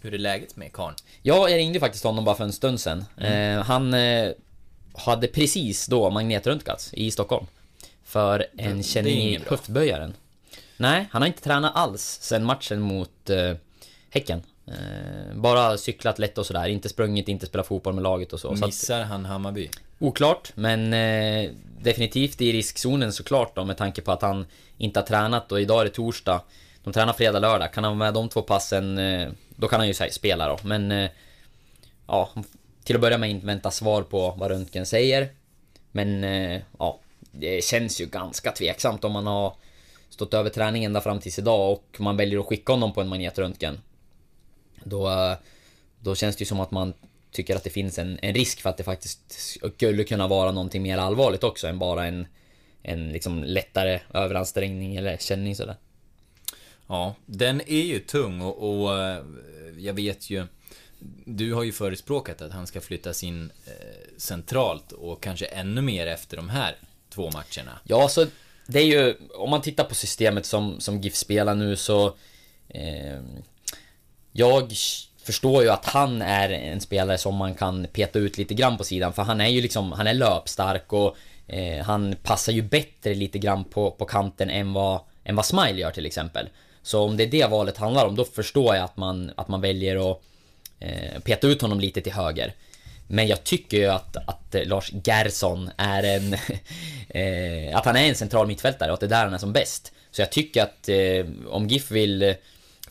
hur är läget med karln? Ja, jag ringde faktiskt honom bara för en stund sedan. Eh, han eh, hade precis då magnetröntgats i Stockholm. För en känning i höftböjaren. Nej, han har inte tränat alls sen matchen mot eh, Häcken. Eh, bara cyklat lätt och sådär, inte sprungit, inte spelat fotboll med laget och så. Missar han Hammarby? oklart, men eh, definitivt i riskzonen såklart då med tanke på att han inte har tränat och idag är det torsdag. De tränar fredag, lördag. Kan han med de två passen, eh, då kan han ju säga, spela då. Men eh, ja, till att börja med invänta svar på vad röntgen säger. Men eh, ja, det känns ju ganska tveksamt om man har stått över träningen ända fram tills idag och man väljer att skicka honom på en magnetröntgen. Då, då känns det ju som att man tycker att det finns en, en risk för att det faktiskt skulle kunna vara någonting mer allvarligt också än bara en, en liksom lättare överansträngning eller känning sådär. Ja, den är ju tung och, och eh, jag vet ju Du har ju förespråkat att han ska flyttas in eh, centralt och kanske ännu mer efter de här två matcherna. Ja, så det är ju, om man tittar på systemet som, som GIF spelar nu så... Eh, jag förstår ju att han är en spelare som man kan peta ut lite grann på sidan, för han är ju liksom, han är löpstark och eh, han passar ju bättre lite grann på, på kanten än vad, än vad Smile gör till exempel. Så om det är det valet handlar om, då förstår jag att man, att man väljer att eh, peta ut honom lite till höger. Men jag tycker ju att, att Lars Gerson är en... eh, att han är en central mittfältare och att det är där han är som bäst. Så jag tycker att eh, om GIF vill eh,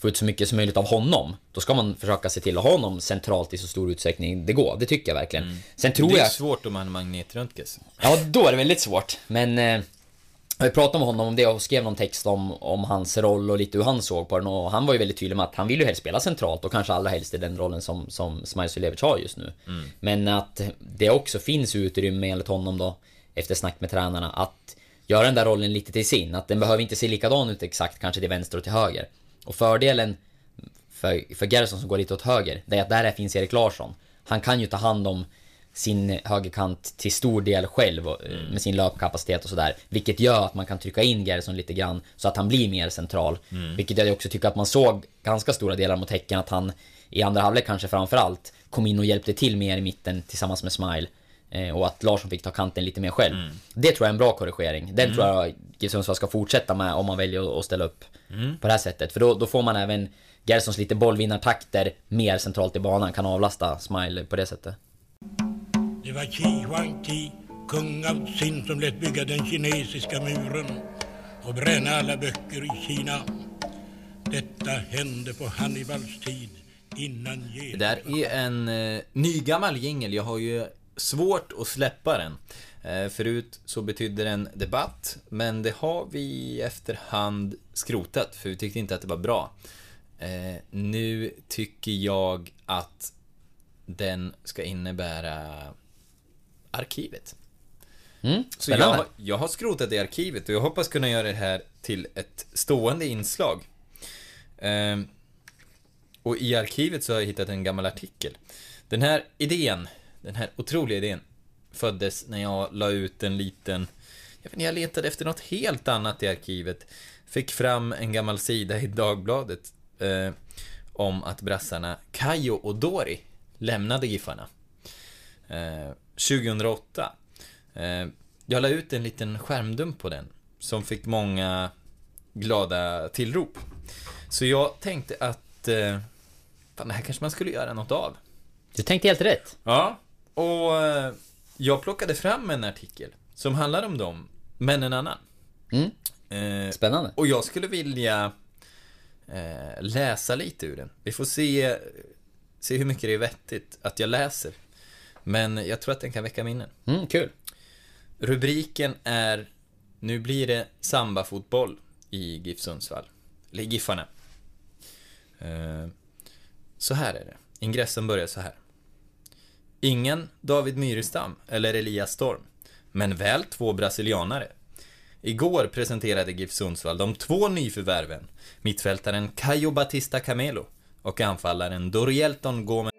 få ut så mycket som möjligt av honom, då ska man försöka se till att ha honom centralt i så stor utsträckning det går. Det tycker jag verkligen. Sen tror det är jag... svårt om han magnetröntgas. Ja, då är det väldigt svårt. Men... Eh, jag pratade med honom om det och skrev någon text om, om hans roll och lite hur han såg på den och han var ju väldigt tydlig med att han vill ju helst spela centralt och kanske allra helst i den rollen som, som Smile Suljevic har just nu. Men att det också finns utrymme enligt honom då, efter snack med tränarna, att göra den där rollen lite till sin. Att den behöver inte se likadan ut exakt kanske till vänster och till höger. Och fördelen för, för Gerson som går lite åt höger, det är att där finns Erik Larsson. Han kan ju ta hand om sin högerkant till stor del själv och, eh, med sin löpkapacitet och sådär. Vilket gör att man kan trycka in Gerson lite grann så att han blir mer central. Vilket jag också tycker att man såg ganska stora delar mot Häcken att han i andra halvlek kanske framförallt kom in och hjälpte till mer i mitten tillsammans med Smile. Eh, och att Larsson fick ta kanten lite mer själv. Mm. Det tror jag är en bra korrigering. Den tror jag GIF Sundsvall ska fortsätta med om man väljer att- ställa upp Mm. på det här sättet. För då, då får man även Gersons lite bollvinnartakter mer centralt i banan, kan avlasta Smile på det sättet. Det var Qi Huangti, kung av Xin, som lät bygga den kinesiska muren och bränna alla böcker i Kina. Detta hände på Hannibals tid, innan Det där är en eh, nygammal jingel. Jag har ju svårt att släppa den. Eh, förut så betydde den debatt, men det har vi efterhand skrotat, för vi tyckte inte att det var bra. Eh, nu tycker jag att den ska innebära arkivet. Mm, Så jag, har- jag har skrotat i arkivet och jag hoppas kunna göra det här till ett stående inslag. Ehm, och i arkivet så har jag hittat en gammal artikel. Den här idén, den här otroliga idén, föddes när jag la ut en liten... Jag, vet inte, jag letade efter något helt annat i arkivet. Fick fram en gammal sida i Dagbladet eh, om att brassarna Kajo och Dori lämnade Giffarna. Eh, 2008. Eh, jag la ut en liten skärmdump på den som fick många glada tillrop. Så jag tänkte att eh, fan, det här kanske man skulle göra något av. Du tänkte helt rätt. Ja, och eh, jag plockade fram en artikel som handlar om dem, men en annan. Mm, Eh, spännande. och jag skulle vilja eh, läsa lite ur den. Vi får se, se hur mycket det är vettigt att jag läser. Men jag tror att den kan väcka minnen. Mm, kul. Rubriken är Nu blir det samba-fotboll i GIF Sundsvall. Eller i Giffarna. Eh, Så här är det. Ingressen börjar så här. Ingen David Myrestam eller Elias Storm, men väl två brasilianare. Igår presenterade GIF Sundsvall de två nyförvärven, mittfältaren Caio Batista Camelo och anfallaren Dorielton Gomes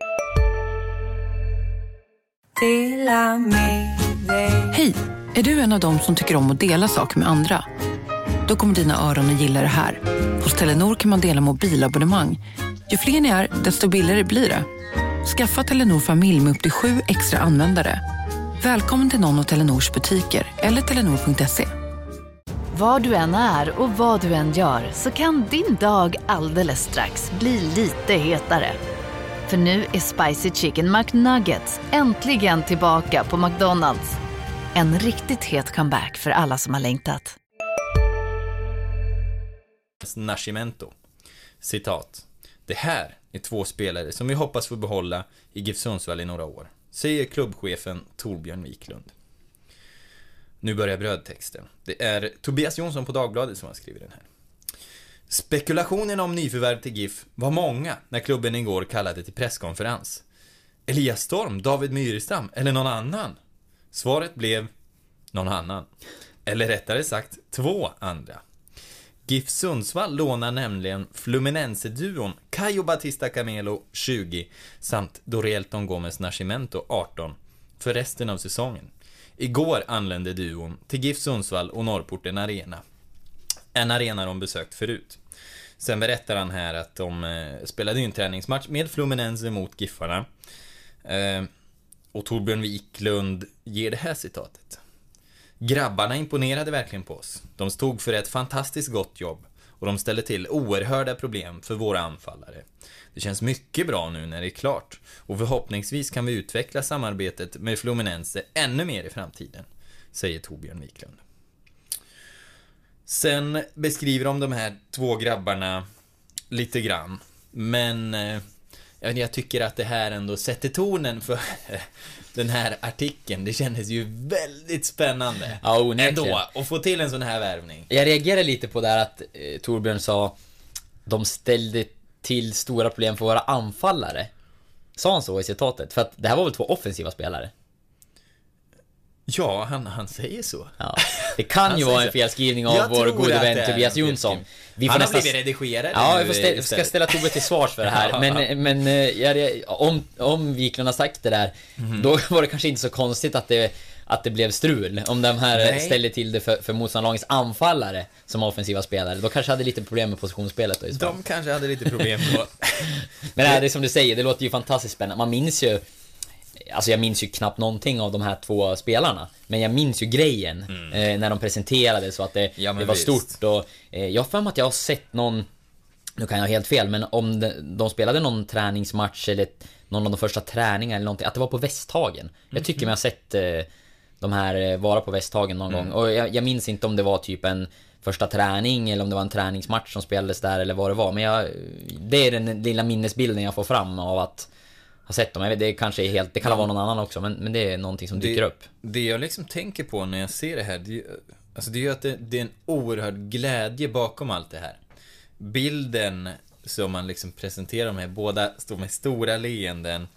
Hej! Är du en av dem som tycker om att dela saker med andra? Då kommer dina öron att gilla det här. Hos Telenor kan man dela mobilabonnemang. Ju fler ni är, desto billigare blir det. Skaffa Telenor familj med upp till sju extra användare. Välkommen till någon av Telenors butiker eller telenor.se. Var du än är och vad du än gör så kan din dag alldeles strax bli lite hetare. För nu är Spicy Chicken McNuggets äntligen tillbaka på McDonalds. En riktigt het comeback för alla som har längtat. Nascimento. Citat. Det här är två spelare som vi hoppas få behålla i GIF Sundsvall i några år, säger klubbchefen Torbjörn Wiklund. Nu börjar brödtexten. Det är Tobias Jonsson på Dagbladet som har skrivit den här. Spekulationerna om nyförvärv till GIF var många när klubben igår kallade till presskonferens. Elias Storm, David Myrestam eller någon annan? Svaret blev någon annan. Eller rättare sagt, två andra. GIF Sundsvall lånar nämligen Fluminense-duon Caio Batista Camelo 20 samt Dorielton Gomes Nascimento 18 för resten av säsongen. Igår anlände duon till GIF Sundsvall och Norrporten Arena. En arena de besökt förut. Sen berättar han här att de eh, spelade ju en träningsmatch med Fluminense mot Giffarna. Eh, och Torbjörn Wiklund ger det här citatet. Grabbarna imponerade verkligen på oss. De stod för ett fantastiskt gott jobb och de ställde till oerhörda problem för våra anfallare. Det känns mycket bra nu när det är klart och förhoppningsvis kan vi utveckla samarbetet med Fluminense ännu mer i framtiden, säger Torbjörn Wiklund. Sen beskriver de de här två grabbarna lite grann, men eh, jag tycker att det här ändå sätter tonen för den här artikeln. Det kändes ju väldigt spännande. Ja, onekligen. Ändå, att få till en sån här värvning. Jag reagerar lite på det här att eh, Torbjörn sa De ställde till stora problem för våra anfallare. Sa han så i citatet? För att det här var väl två offensiva spelare? Ja, han, han säger så. Ja. Det kan ju vara en felskrivning av Jag vår gode vän Tobias Jonsson. felskrivning. Han har blivit redigerad Ja, får ställa, ska ställa Tobbe till svars för det här. Men, men eh, jag, om, om Wiklund har sagt det där, Mhm. då var det kanske inte så konstigt att det, att det blev strul. Om de här Nej. ställde till det för, för motståndarlagets anfallare som offensiva spelare. Då kanske hade lite problem med positionsspelet då i. De kanske hade lite problem på... Men det är som du säger, det låter ju fantastiskt spännande. Man minns ju Alltså jag minns ju knappt någonting av de här två spelarna. Men jag minns ju grejen eh, när de presenterade så att det, Mm. Ja, det var visst. stort och eh, Jag har för mig att jag har sett någon Nu kan jag ha helt fel men om de, de spelade någon träningsmatch eller någon av de första träningarna eller någonting, att det var på Västhagen. Jag tycker Mhm. mig ha sett eh, de här eh, vara på Västhagen någon Mm. gång. Och jag, jag minns inte om det var typ en första träning eller om det var en träningsmatch som spelades där eller vad det var. Men jag, det är den lilla minnesbilden jag får fram av att ha sett dem. Det kanske är helt, det kan vara någon annan också men, men det är någonting som dyker det, upp. Det jag liksom tänker på när jag ser det här, det, alltså det är ju att det, det är en oerhörd glädje bakom allt det här. Bilden som man liksom presenterar med, båda står med stora leenden.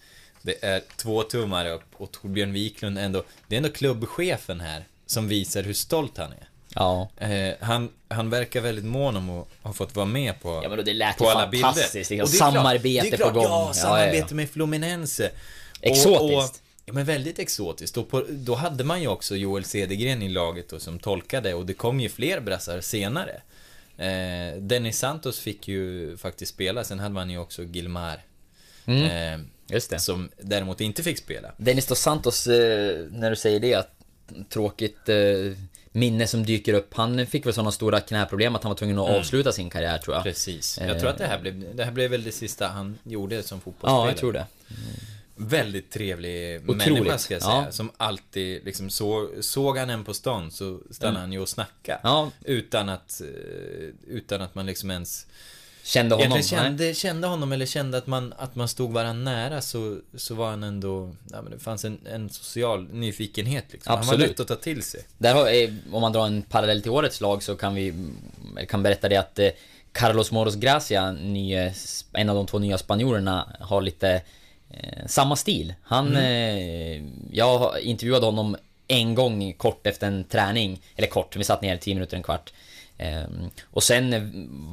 Det är två tummar upp och Torbjörn Wiklund ändå, det är ändå klubbchefen här som visar hur stolt han är. Ja. Eh, han, han verkar väldigt mån om att ha fått vara med på, Ja, men då det lät på ju alla fantastiskt, bilder. liksom. Och det är klart- Samarbete det är klart, på gång. Ja, Ja, ja, samarbete ja. med Fluminense. Exotiskt. ja, men väldigt exotiskt. Och på, då hade man ju också Joel Cedergren i laget då, som tolkade och det kom ju fler brassar senare. Eh, Dennis Santos fick ju faktiskt spela, sen hade man ju också Gilmar. Eh, Just det. som däremot inte fick spela. Dennis dos Santos, eh, när du säger det, att tråkigt eh, minne som dyker upp. Han fick väl sådana stora knäproblem att han var tvungen att avsluta sin karriär tror jag. Precis. Jag tror att det här blev, det här blev väl det sista han gjorde som fotbollsspelare. Ja, jag tror det. Väldigt trevlig Otroligt. människa ska jag säga. Ja. Som alltid, liksom, så, såg han en på stan så stannade han ju och snackade. Ja. Utan att, eh, utan att man liksom ens Kände honom. egentligen kände, kände honom eller kände att man, att man stod varandra nära så, så var han ändå, ja men det fanns en, en social nyfikenhet liksom. Han var Absolut. lätt att ta till sig. Där har, eh, om man drar en parallell till årets lag så kan vi kan berätta det att eh, Carlos Moros Gracia, nye, en av de två nya spanjorerna, har lite eh, samma stil. Han, eh, jag intervjuade honom en gång kort efter en träning, eller kort, vi satt ner 10 minuter, en kvart. Ehm, och sen, eh,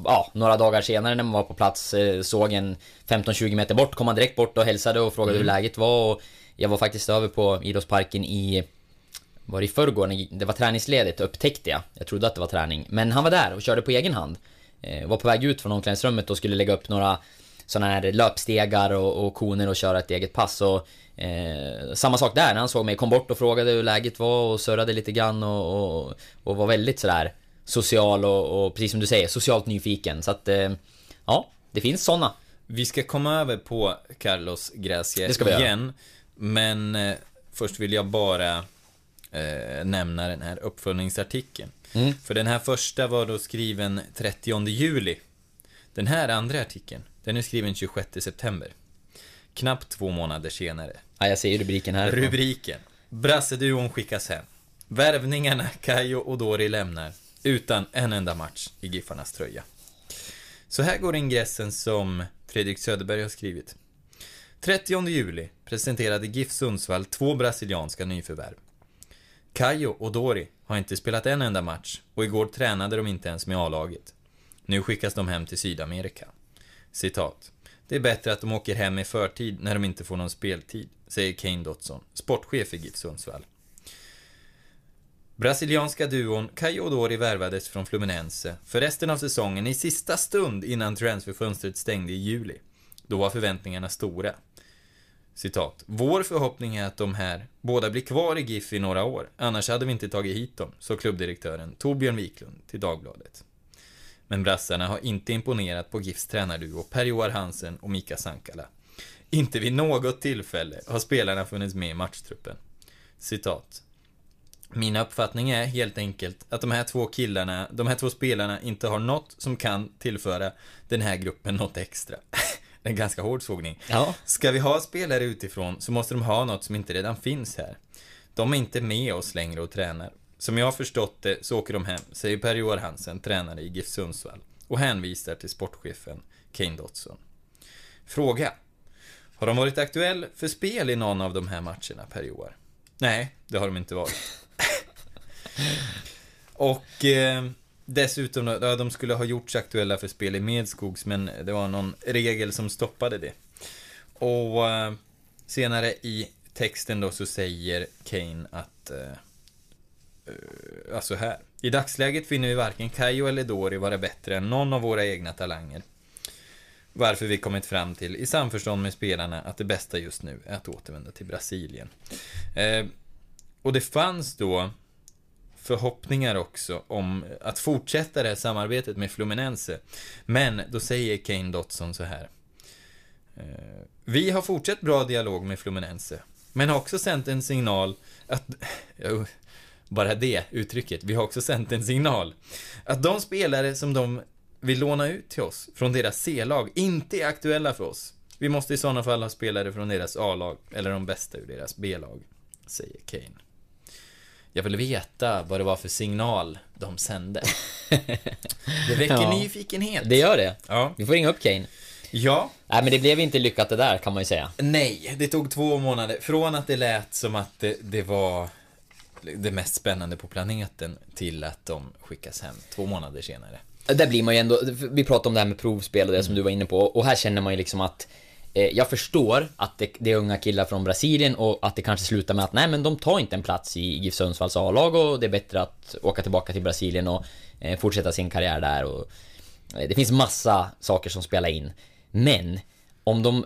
ja, några dagar senare när man var på plats eh, såg en 15-20 meter bort, kom han direkt bort och hälsade och frågade hur läget var och jag var faktiskt över på idrottsparken i var det i förrgår när det var träningsledigt upptäckte jag. Jag trodde att det var träning. Men han var där och körde på egen hand. Eh, var på väg ut från omklädningsrummet och skulle lägga upp några sådana här löpstegar och, och koner och köra ett eget pass. Och, eh, samma sak där, när han såg mig, kom bort och frågade hur läget var och surrade lite grann och, och, och var väldigt sådär social och, och precis som du säger, socialt nyfiken. Så att, eh, ja, det finns sådana. Vi ska komma över på Carlos Gracia vi göra. igen. Men eh, först vill jag bara eh, nämna den här uppföljningsartikeln. Mm. För den här första var då skriven 30 juli. Den här andra artikeln, den är skriven 26 september. Knappt två månader senare. Ja, jag ser ju rubriken här. Rubriken. Brasseduon skickas hem. Värvningarna Kajo och Dori lämnar. Utan en enda match i Giffarnas tröja. Så här går ingressen som Fredrik Söderberg har skrivit. 30 juli presenterade GIF Sundsvall två brasilianska nyförvärv. Kayo och Dori har inte spelat en enda match och igår tränade de inte ens med A-laget. Nu skickas de hem till Sydamerika. Citat. Det är bättre att de åker hem i förtid när de inte får någon speltid, säger Kane Dotson, sportchef i GIF Sundsvall. Brasilianska duon Caio Odori värvades från Fluminense för resten av säsongen i sista stund innan transferfönstret stängde i juli. Då var förväntningarna stora. Citat. Vår förhoppning är att de här båda blir kvar i GIF i några år, annars hade vi inte tagit hit dem, sa klubbdirektören Torbjörn Wiklund till Dagbladet. Men brassarna har inte imponerat på GIFs tränarduo Per-Joar Hansen och Mika Sankala. Inte vid något tillfälle har spelarna funnits med i matchtruppen. Citat. Min uppfattning är helt enkelt att de här två killarna, de här två spelarna inte har något som kan tillföra den här gruppen något extra. En ganska hård sågning. Ja. Ska vi ha spelare utifrån så måste de ha något som inte redan finns här. De är inte med oss längre och tränar. Som jag har förstått det så åker de hem, säger Per-Joar Hansen, tränare i GIF Sundsvall, och hänvisar till sportchefen Kane Dotson. Fråga. Har de varit aktuell för spel i någon av de här matcherna, Per-Joar? Nej, det har de inte varit. och eh, dessutom, då, ja, de skulle ha gjorts aktuella för spel i Medskogs, men det var någon regel som stoppade det. Och eh, senare i texten då så säger Kane att eh, eh alltså här. I dagsläget finner vi varken Kayo eller Dori vara bättre än någon av våra egna talanger. varför vi kommit fram till, i samförstånd med spelarna, att det bästa just nu är att återvända till Brasilien. Eh, och det fanns då förhoppningar också om att fortsätta det här samarbetet med Fluminense. Men då säger Kane Dotson så här. Eh, Vi har fortsatt bra dialog med Fluminense, men har också sänt en signal att... Oh, bara det uttrycket. Vi har också sänt en signal. Att de spelare som de vill låna ut till oss från deras C-lag inte är aktuella för oss. Vi måste i sådana fall ha spelare från deras A-lag, eller de bästa ur deras B-lag, säger Kane. Jag vill veta vad det var för signal de sände. Det väcker Ja. nyfikenhet. Det gör det. Ja. Vi får ringa upp Kane. Ja. Nej men det blev inte lyckat det där kan man ju säga. Nej, det tog två månader. Från att det lät som att det, det var det mest spännande på planeten till att de skickas hem två månader senare. Där blir man ju ändå, vi pratade om det här med provspel och det som du var inne på och här känner man ju liksom att jag förstår att det, det är unga killar från Brasilien och att det kanske slutar med att nej men de tar inte en plats i GIF Sundsvalls A-lag och det är bättre att åka tillbaka till Brasilien och eh, fortsätta sin karriär där och eh, det finns massa saker som spelar in. Men om de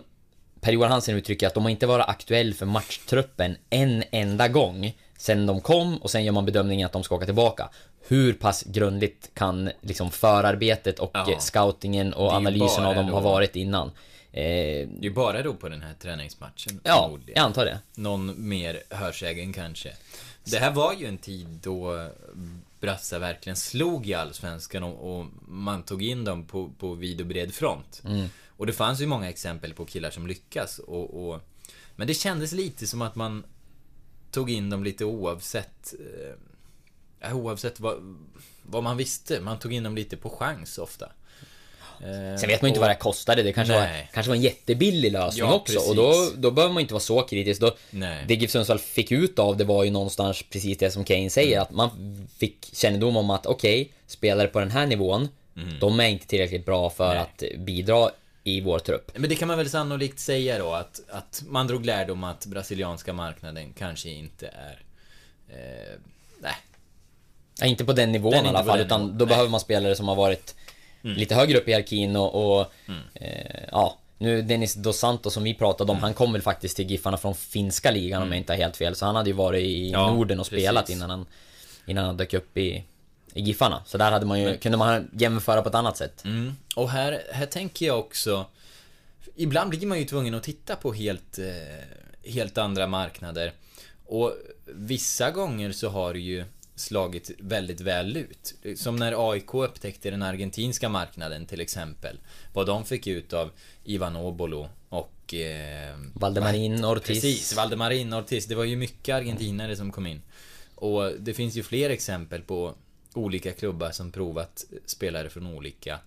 Per-Johan Hansen uttrycker att de har inte varit aktuell för matchtruppen en enda gång sen de kom och sen gör man bedömningen att de ska åka tillbaka. Hur pass grundligt kan liksom förarbetet och eh, scoutingen och analysen av dem ha varit innan? Eh, Det är bara då på den här träningsmatchen. ja, jag antar det. Någon mer hörsägen kanske. Det här var ju en tid då Brassa verkligen slog i Allsvenskan och, och man tog in dem på, på vid och bred front. Och det fanns ju många exempel på killar som lyckas och, och Men det kändes lite som att man tog in dem lite oavsett eh, Oavsett vad, vad man visste. Man tog in dem lite på chans ofta. Eh, Sen vet man ju inte och- vad det kostade, det kanske var, kanske var en jättebillig lösning Ja, också och då, precis. då behöver man inte vara så kritisk. Då, Nej. det GIF Sundsvall fick ut av det var ju någonstans precis det som Kane säger, att man fick kännedom om att okej, spelare på den här nivån, de är inte tillräckligt bra för Mm. Nej. att bidra i vår trupp. Men det kan man väl sannolikt säga då att, att man drog lärdom att brasilianska marknaden kanske inte är... Eh, nej. Ja, inte på den nivån Den i alla fall, utan då nej. behöver man spelare som har varit lite högre upp i hierarkin och, och eh, ja, nu Dennis Dos Santos som vi pratade om, han kom väl faktiskt till Giffarna från finska ligan om jag inte har helt fel, så han hade ju varit i Ja, Norden och precis. spelat innan han, innan han dök upp i, i Giffarna. Så där hade man ju, kunde man jämföra på ett annat sätt. Mm. Och här, här tänker jag också... Ibland blir man ju tvungen att titta på helt, eh, helt andra marknader. Och vissa gånger så har det ju slagit väldigt väl ut. Som när AIK upptäckte den argentinska marknaden till exempel. Vad de fick ut av Ivan Obolo och... Eh, Valdemarin Ortiz. Precis, Valdemarin Ortiz. Det var ju mycket argentinare som kom in. Och det finns ju fler exempel på olika klubbar som provat spelare från olika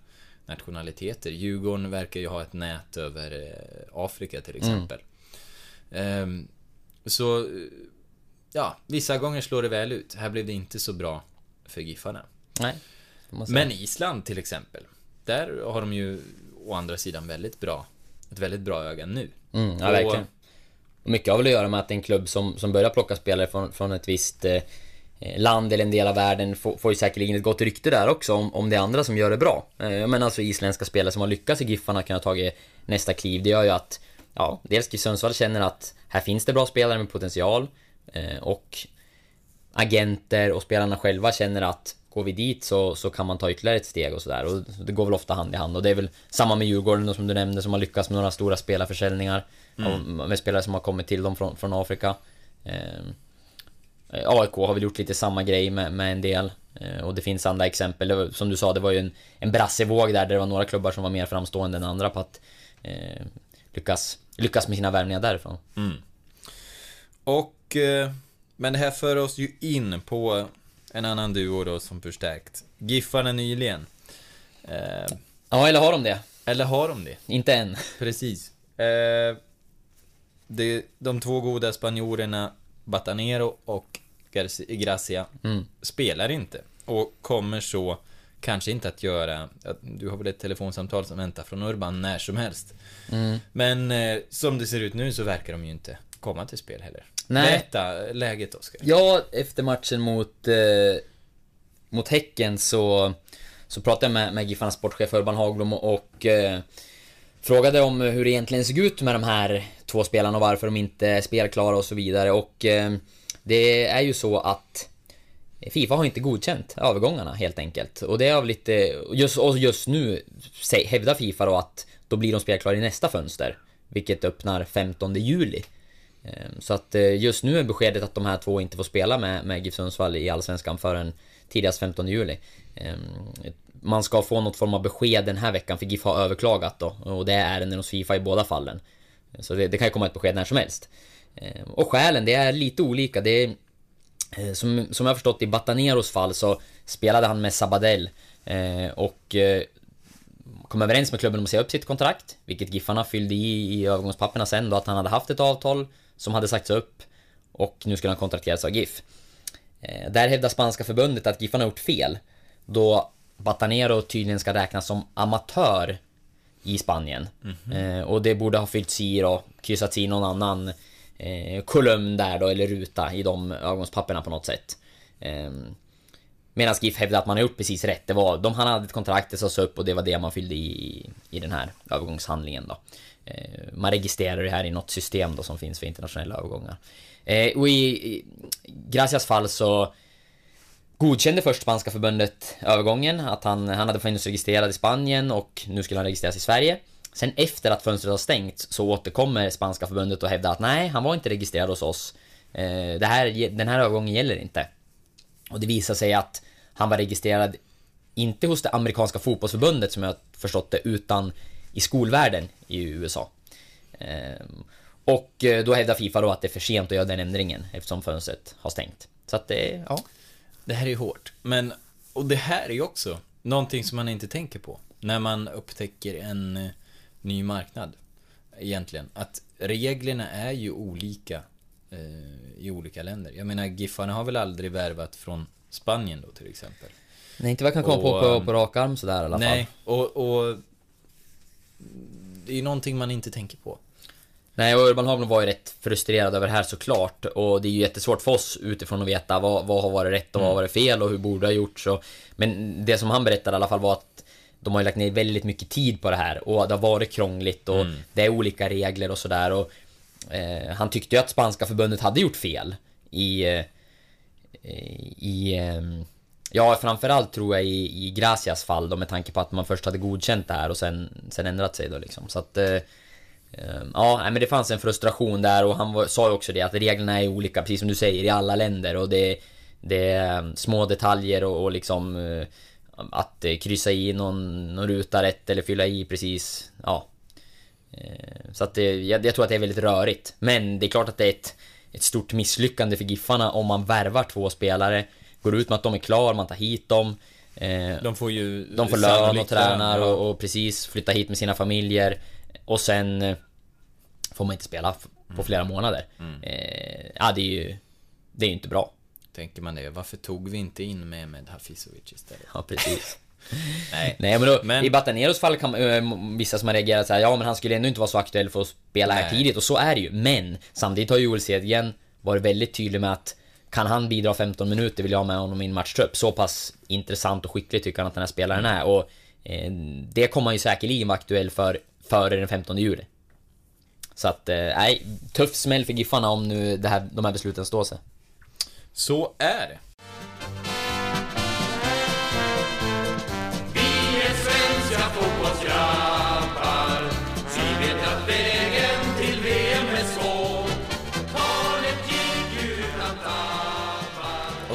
nationaliteter. Djurgården verkar ju ha ett nät över eh, Afrika till exempel. Ehm, så, eh, ja, vissa gånger slår det väl ut. Här blev det inte så bra för Giffarna. Nej. Men Island till exempel. Där har de ju å andra sidan väldigt bra, ett väldigt bra öga nu. Mm, ja, Och- verkligen. Och mycket har väl att göra med att en klubb som, som börjar plocka spelare från, från ett visst eh, land eller en del av världen får, får ju säkerligen ett gott rykte där också om, om det är andra som gör det bra. Eh, jag menar alltså isländska spelare som har lyckats i Giffarna kan ha tagit nästa kliv. Det gör ju att, ja, dels GIF Sundsvall känner att här finns det bra spelare med potential och agenter och spelarna själva känner att går vi dit så, så kan man ta ytterligare ett steg och sådär. Och det går väl ofta hand i hand. Och det är väl samma med Djurgården som du nämnde som har lyckats med några stora spelarförsäljningar. av- Med spelare som har kommit till dem från, från Afrika. Eh, AIK har väl gjort lite samma grej med, med en del. Eh, och det finns andra exempel. Var, som du sa, det var ju en, en brassevåg där, där det var några klubbar som var mer framstående än andra på att eh, lyckas, lyckas med sina värvningar därifrån. Och... Eh, men det här för oss ju in på en annan duo då som förstärkt. Giffarna nyligen. Eh, Ja, eller har de det? eller har de det? Inte än. Precis. Eh, det, de två goda spanjorerna Batanero och Gracia spelar inte. Och kommer så kanske inte att göra... Du har väl ett telefonsamtal som väntar från Urban när som helst. Men eh, som det ser ut nu så verkar de ju inte komma till spel heller. Nej. Berätta läget Oskar. Ja, efter matchen mot, eh, mot Häcken så, så pratade jag med, med Giffarnas sportchef Urban Hagblom och, eh, Frågade om hur det egentligen såg ut med de här två spelarna och varför de inte är spelklara och så vidare och eh, det är ju så att Fifa har inte godkänt övergångarna helt enkelt. Och det är av lite... Just, och just nu hävdar Fifa då att då blir de spelklara i nästa fönster. Vilket öppnar 15 juli. Ehm, så att eh, just nu är beskedet att de här två inte får spela med, med GIF Sundsvall i Allsvenskan förrän tidigast 15 juli. Ehm, man ska få något form av besked den här veckan för GIF har överklagat då. Och det är ärenden hos Fifa i båda fallen. Så det, det kan ju komma ett besked när som helst. Ehm, och skälen, det är lite olika. Det är, eh, som, som jag har förstått i Bataneros fall så spelade han med Sabadell. Eh, och kom överens med klubben om att säga upp sitt kontrakt, vilket Giffarna fyllde i i övergångspapperna sen då att han hade haft ett avtal som hade sagts upp och nu skulle han kontrakteras av GIF. Eh, där hävdar spanska förbundet att Giffarna har gjort fel då Batanero tydligen ska räknas som amatör i Spanien. Mm -hmm. och det borde ha fyllts i då, kryssats i någon annan eh, kolumn där då, eller ruta i de övergångspapperna på något sätt. Eh, Medan GIF hävdade att man har gjort precis rätt. Det var, de, han hade ett kontrakt, det sades upp och det var det man fyllde i, i den här övergångshandlingen då. Eh, man registrerar det här i något system då som finns för internationella övergångar. Eh, och i, i Gracias fall så godkände först spanska förbundet övergången, att han, han hade funnits registrerad i Spanien och nu skulle han registreras i Sverige. Sen efter att fönstret har stängts så återkommer spanska förbundet och hävdar att nej, han var inte registrerad hos oss. Eh, det här, den här övergången gäller inte. Och det visar sig att han var registrerad inte hos det amerikanska fotbollsförbundet som jag förstått det, utan i skolvärlden i USA. Ehm, och eh, då hävdar Fifa då att det är för sent att göra den ändringen eftersom fönstret har stängt. Så att det, ja. Det här är ju hårt. Men, och det här är ju också någonting som man inte tänker på. När man upptäcker en eh, ny marknad. Egentligen. Att reglerna är ju olika eh, i olika länder. Jag menar, Giffarna har väl aldrig värvat från Spanien då till exempel. Nej, inte vad jag kan komma på på, på rak arm sådär i alla nej, fall. Nej, och, och det är ju någonting man inte tänker på. Nej, och Urban Hagman var ju rätt frustrerad över det här såklart. Och det är ju jättesvårt för oss utifrån att veta vad, vad har varit rätt och vad har varit fel och hur borde ha gjorts. Och, men det som han berättade i alla fall var att de har ju lagt ner väldigt mycket tid på det här och det har varit krångligt och mm. det är olika regler och sådär. Och eh, han tyckte ju att spanska förbundet hade gjort fel i... Eh, i eh, Ja, framförallt tror jag i, i Gracias fall då med tanke på att man först hade godkänt det här och sen, sen ändrat sig då liksom. Så att... Eh, ehm, ja, men det fanns en frustration där och han var, sa ju också det att reglerna är olika, precis som du säger, i alla länder och det... Det är ehm, små detaljer och, och liksom... Eh, att eh, kryssa i någon, någon ruta rätt eller fylla i precis, ja. Eh, så att det, jag, jag tror att det är väldigt rörigt. Men det är klart att det är ett, ett stort misslyckande för Giffarna om man värvar två spelare Går ut med att de är klara, man tar hit dem eh, De får ju De får lön och tränar ja. och, och, precis flytta hit med sina familjer Och sen eh, Får man inte spela på mm. flera månader mm. eh, Ja det är ju Det är ju inte bra Tänker man det, varför tog vi inte in med med Hafizovic istället? Ja precis Nej. Nej men, då, men... i Bataneros fall kan äh, vissa som har reagerat såhär, ja men han skulle ändå inte vara så aktuell för att spela Nej. här tidigt och så är det ju. Men samtidigt har Joel Cedgren varit väldigt tydlig med att kan han bidra 15 minuter vill jag ha med honom i en matchtrupp. Så pass intressant och skicklig tycker han att den här spelaren är. Och eh, det kommer han ju säkerligen vara aktuell för före den 15 juli. Så att, eh, nej, eh, tuff smäll för Giffarna om nu det här, de här besluten står sig. Så är det.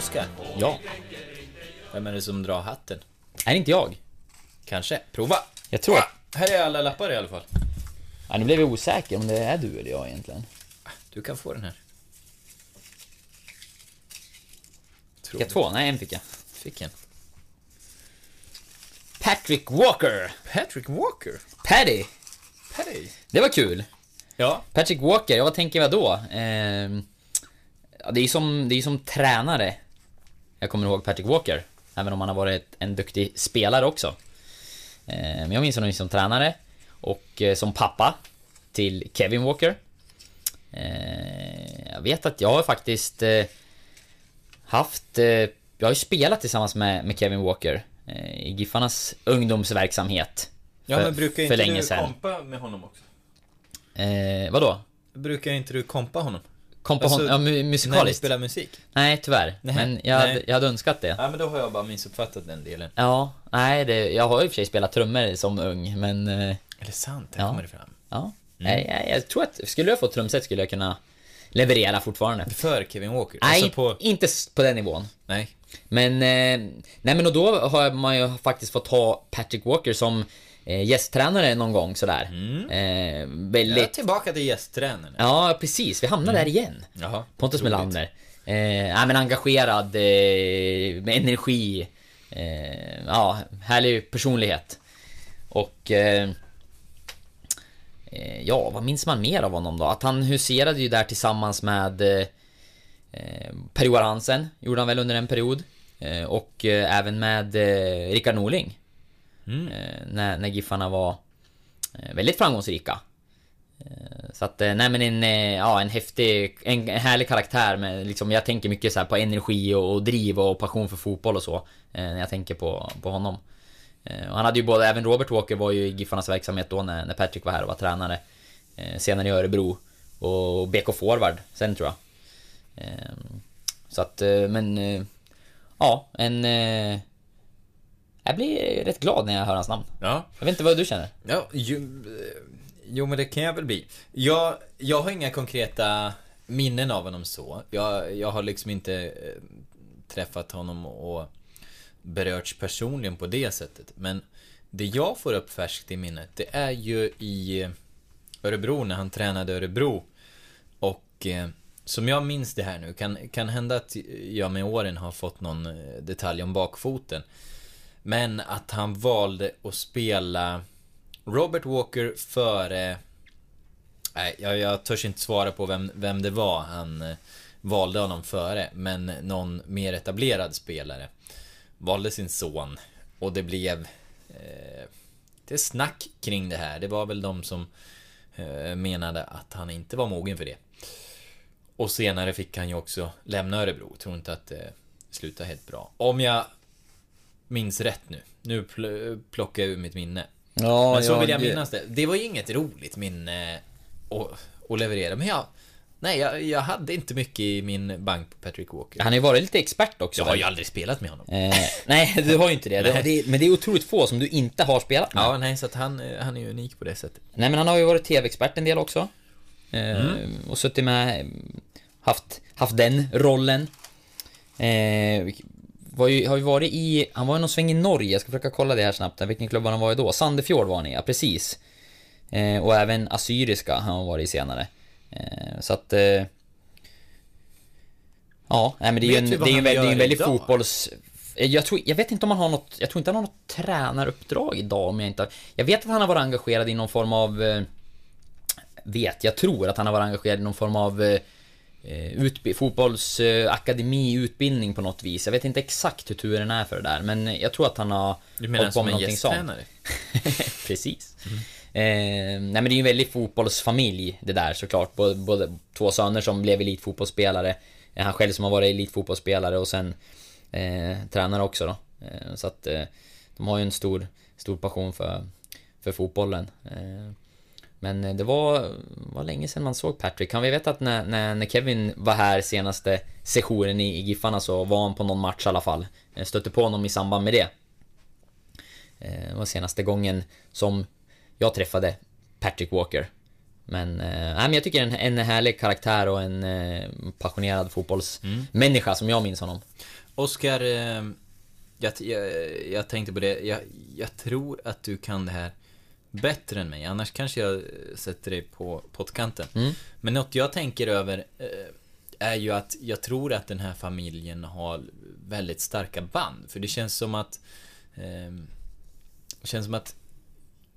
Oskar? Ja? Vem är det som drar hatten? Är det inte jag? Kanske. Prova! Jag tror Här är alla lappar i alla fall. Ja, nu blev jag osäker om det är du eller jag egentligen. Du kan få den här. Fick jag två? Nej, en fick jag. Fick en. Patrick Walker! Patrick Walker? Paddy! Paddy? Det var kul. Ja. Patrick Walker, ja vad tänker jag då? Eh, det är som, det är som tränare. Jag kommer ihåg Patrick Walker. Även om han har varit en duktig spelare också. Eh, men jag minns honom som tränare. Och eh, som pappa till Kevin Walker. Eh, jag vet att jag har faktiskt haft... Jag har ju spelat tillsammans med, Kevin Walker i Giffarnas ungdomsverksamhet. Ja, men brukar inte länge du kompa med honom också? Eh, vadå? Brukar inte du kompa honom? Kompa Alltså, hon, ja, mu- När ni musikaliskt? spelar musik? Nej, tyvärr. Nej, men jag, Hade, nej. jag hade önskat det. Ja, men då har jag bara missuppfattat den delen. Ja, nej, det, jag har i och för sig spelat trummor som ung, men... eh, Är det sant? Här Ja. kommer det fram. Ja. Nej, jag, jag tror att skulle jag få trumset skulle jag kunna leverera fortfarande. För Kevin Walker? Nej, Alltså på... inte på den nivån. Nej. Men, eh, nej men och då har man ju faktiskt fått ha Patrick Walker som eh, gästtränare någon gång sådär. Eh, Jag är väldigt... tillbaka till gästtränaren. Ja, precis. Vi hamnar där igen. Jaha. Pontus roligt. Melander. Eh, ja, men engagerad, eh, med energi. Eh, ja, härlig personlighet. Och... Eh, eh, ja, vad minns man mer av honom då? Att han huserade ju där tillsammans med eh, eh, Per-Johan Hansen, gjorde han väl under en period. Eh, och även med Rickard Norling. Mm. Eh, när, när Giffarna var eh, väldigt framgångsrika. Eh, så att, nej men en, ja, en häftig, en, härlig karaktär med liksom, jag tänker mycket så här på energi och, och driv och passion för fotboll och så. När jag tänker på, på honom. Och han hade ju både, även Robert Walker var ju i Giffarnas verksamhet då när, när Patrick var här och var tränare. Senare i Örebro. Och BK Forward sen tror jag. Så att, men... Ja, en... Jag blir rätt glad när jag hör hans namn. Ja. Jag vet inte vad du känner? Ja, eh, jo men det kan jag väl bli. Jag, jag har inga konkreta minnen av honom så. Jag, jag har liksom inte eh, träffat honom och berörts personligen på det sättet. Men det jag får upp färskt i minnet, det är ju i Örebro när han tränade Örebro. Och eh, som jag minns det här nu, kan, kan hända att jag med åren har fått någon eh, detalj om bakfoten. Men att han valde att spela Robert Walker före... Nej, jag, jag törs inte svara på vem, vem det var han eh, valde honom före. Men någon mer etablerad spelare valde sin son. Och det blev... Eh, det är snack kring det här. Det var väl de som eh, menade att han inte var mogen för det. Och senare fick han ju också lämna Örebro. Tror inte att det slutade helt bra. Om jag minns rätt nu. Nu pl- plockar jag ur mitt minne. Ja, Men så vill jag minnas det. Det var ju inget roligt minne att, att leverera. Men jag... Nej, jag, jag hade inte mycket i min bank på Patrick Walker. Han har ju varit lite expert också. Jag har väl? ju aldrig spelat med honom. Eh, nej, du har ju inte det. det, det men det är otroligt få som du inte har spelat med. Ja, nej, så att han, han är ju unik på det sättet. Nej, men han har ju varit TV-expert en del också. Eh, Mm. Och suttit med... Haft, haft den rollen. Eh, ju, har ju varit i... Han var ju någon sväng i Norge, jag ska försöka kolla det här snabbt. Vilken klubb han var i då? Sandefjord var han i, ja precis. Eh, och även Assyriska har han varit i senare. Eh, så att... Eh, ja, nej, men det är ju en, det är en, det är en väldigt fotbolls... Eh, Jag, tror, jag vet inte om han har något, jag tror inte han har något tränaruppdrag idag om jag inte har, Jag vet att han har varit engagerad i någon form av... Eh, vet, jag tror att han har varit engagerad i någon form av eh, utbi- fotbollsakademi, utbildning på något vis. Jag vet inte exakt hur turen är för det där, men jag tror att han har Du menar som en gästtränare? Precis. Eh, nej men det är ju en väldig fotbollsfamilj det där såklart. Både, både två söner som blev elitfotbollsspelare. eh, Han själv som har varit elitfotbollsspelare och sen eh, tränare också då. Eh, så att eh, de har ju en stor, stor passion för, för fotbollen. Men eh, det var, var länge sedan man såg Patrick. Kan vi veta att när, när, när Kevin var här senaste sessionen i, i Giffarna så var han på någon match i alla fall. Jag stötte på honom i samband med det. Eh, det var senaste gången som jag träffade Patrick Walker. Men, äh, men jag tycker en, en härlig karaktär och en äh, passionerad fotbollsmänniska som jag minns honom. Oskar, jag, jag, jag tänkte på det. Jag, jag tror att du kan det här bättre än mig. Annars kanske jag eh, sätter dig på pottkanten. Men något jag tänker över eh, är ju att jag tror att den här familjen har väldigt starka band. För det känns som att eh, känns som att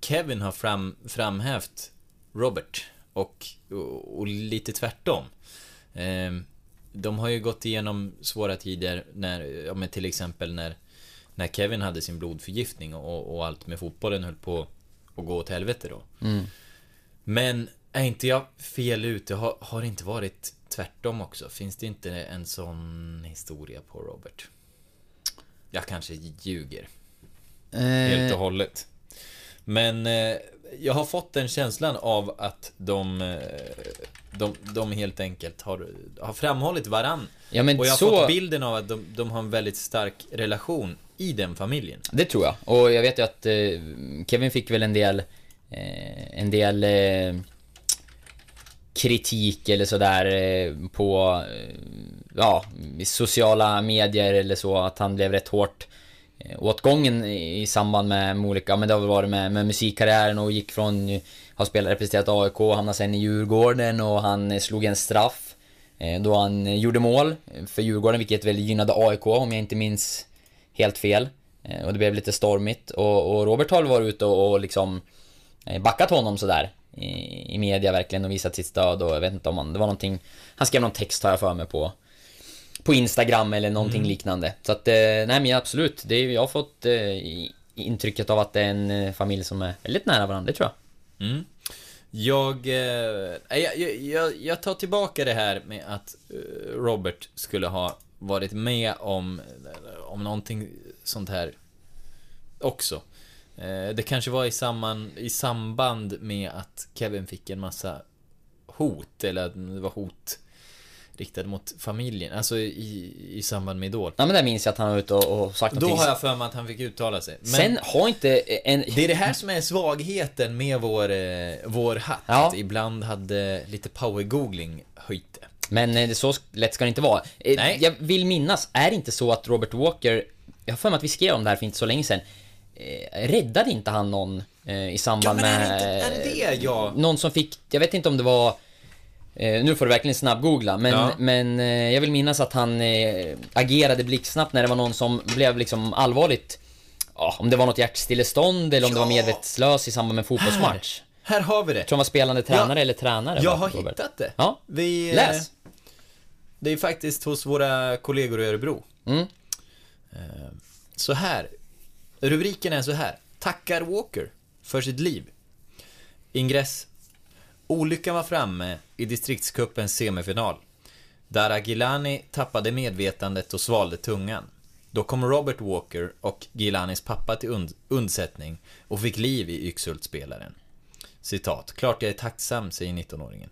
Kevin har fram, framhävt Robert och, och, och lite tvärtom. Eh, de har ju gått igenom svåra tider när, ja men till exempel när, när Kevin hade sin blodförgiftning och, och allt med fotbollen höll på att gå åt helvete då. Men är inte jag fel ute? Har, har det inte varit tvärtom också? Finns det inte en sån historia på Robert? Jag kanske ljuger helt och hållet. Men eh, jag har fått den känslan av att de, eh, de, de helt enkelt har, har framhållit varann. Ja, men och jag har så- fått bilden av att de, de har en väldigt stark relation i den familjen. Det tror jag. Och jag vet ju att eh, Kevin fick väl en del, eh, en del eh, kritik eller sådär eh, på, eh, ja, i sociala medier eller så, att han blev rätt hårt eh, åtgången i samband med, med olika, men det har väl varit med, med musikkarriären och gick från, har spelat, representerat AIK, hamnade sen i Djurgården och han slog en straff då han gjorde mål för Djurgården, vilket väl gynnade AIK om jag inte minns helt fel. Eh, Och det blev lite stormigt. Och, och Robert har varit ute och, och liksom eh, backat honom sådär i, i media verkligen och visat sitt stöd och jag vet inte om han, det var någonting Han skrev någon text har jag för mig på På Instagram eller någonting liknande. Så att, eh, nej men absolut, det är, jag har fått intrycket av att det är en familj som är väldigt nära varandra, det tror jag. Mm. Jag, eh, jag, jag, jag, tar tillbaka det här med att Robert skulle ha varit med om, om någonting sånt här också. Eh, det kanske var i, samman, i samband med att Kevin fick en massa hot, eller att det var hot riktade mot familjen, alltså i, i samband med Idol. Ja men där minns jag att han var ute och, och sagt Då någonting har jag för mig att han fick uttala sig. Men Sen har inte en... det är det här som är svagheten med vår, eh, vår hatt. Ja. Ibland hade lite power-googling höjt det. Men eh, så lätt ska det inte vara. Eh, Nej. Jag vill minnas, är det inte så att Robert Walker, jag har för mig att vi skrev om det här för inte så länge sedan, eh, räddade inte han någon i samband Ja, men är med... det inte- är det det jag- Någon som fick, jag vet inte om det var nu får du verkligen snabbgoogla, men, Ja. men jag vill minnas att han agerade blixtsnabbt när det var någon som blev liksom allvarligt Ja, om det var något hjärtstillestånd eller om det var Ja. medvetslös i samband med en fotbollsmatch. Här har vi det. Han var spelande tränare Ja. eller tränare. Jag har Robert? hittat det. Ja. Vi, Läs. Det är faktiskt hos våra kollegor i Örebro. Mm. Eh, Så här. Rubriken är så här. Tackar Walker för sitt liv. Ingress. Olyckan var framme i distriktscupens semifinal. Där Agilani tappade medvetandet och svalde tungan. Då kom Robert Walker och Gilanis pappa till und- undsättning och fick liv i Yxhult-spelaren. Citat. Klart jag är tacksam, säger 19-åringen.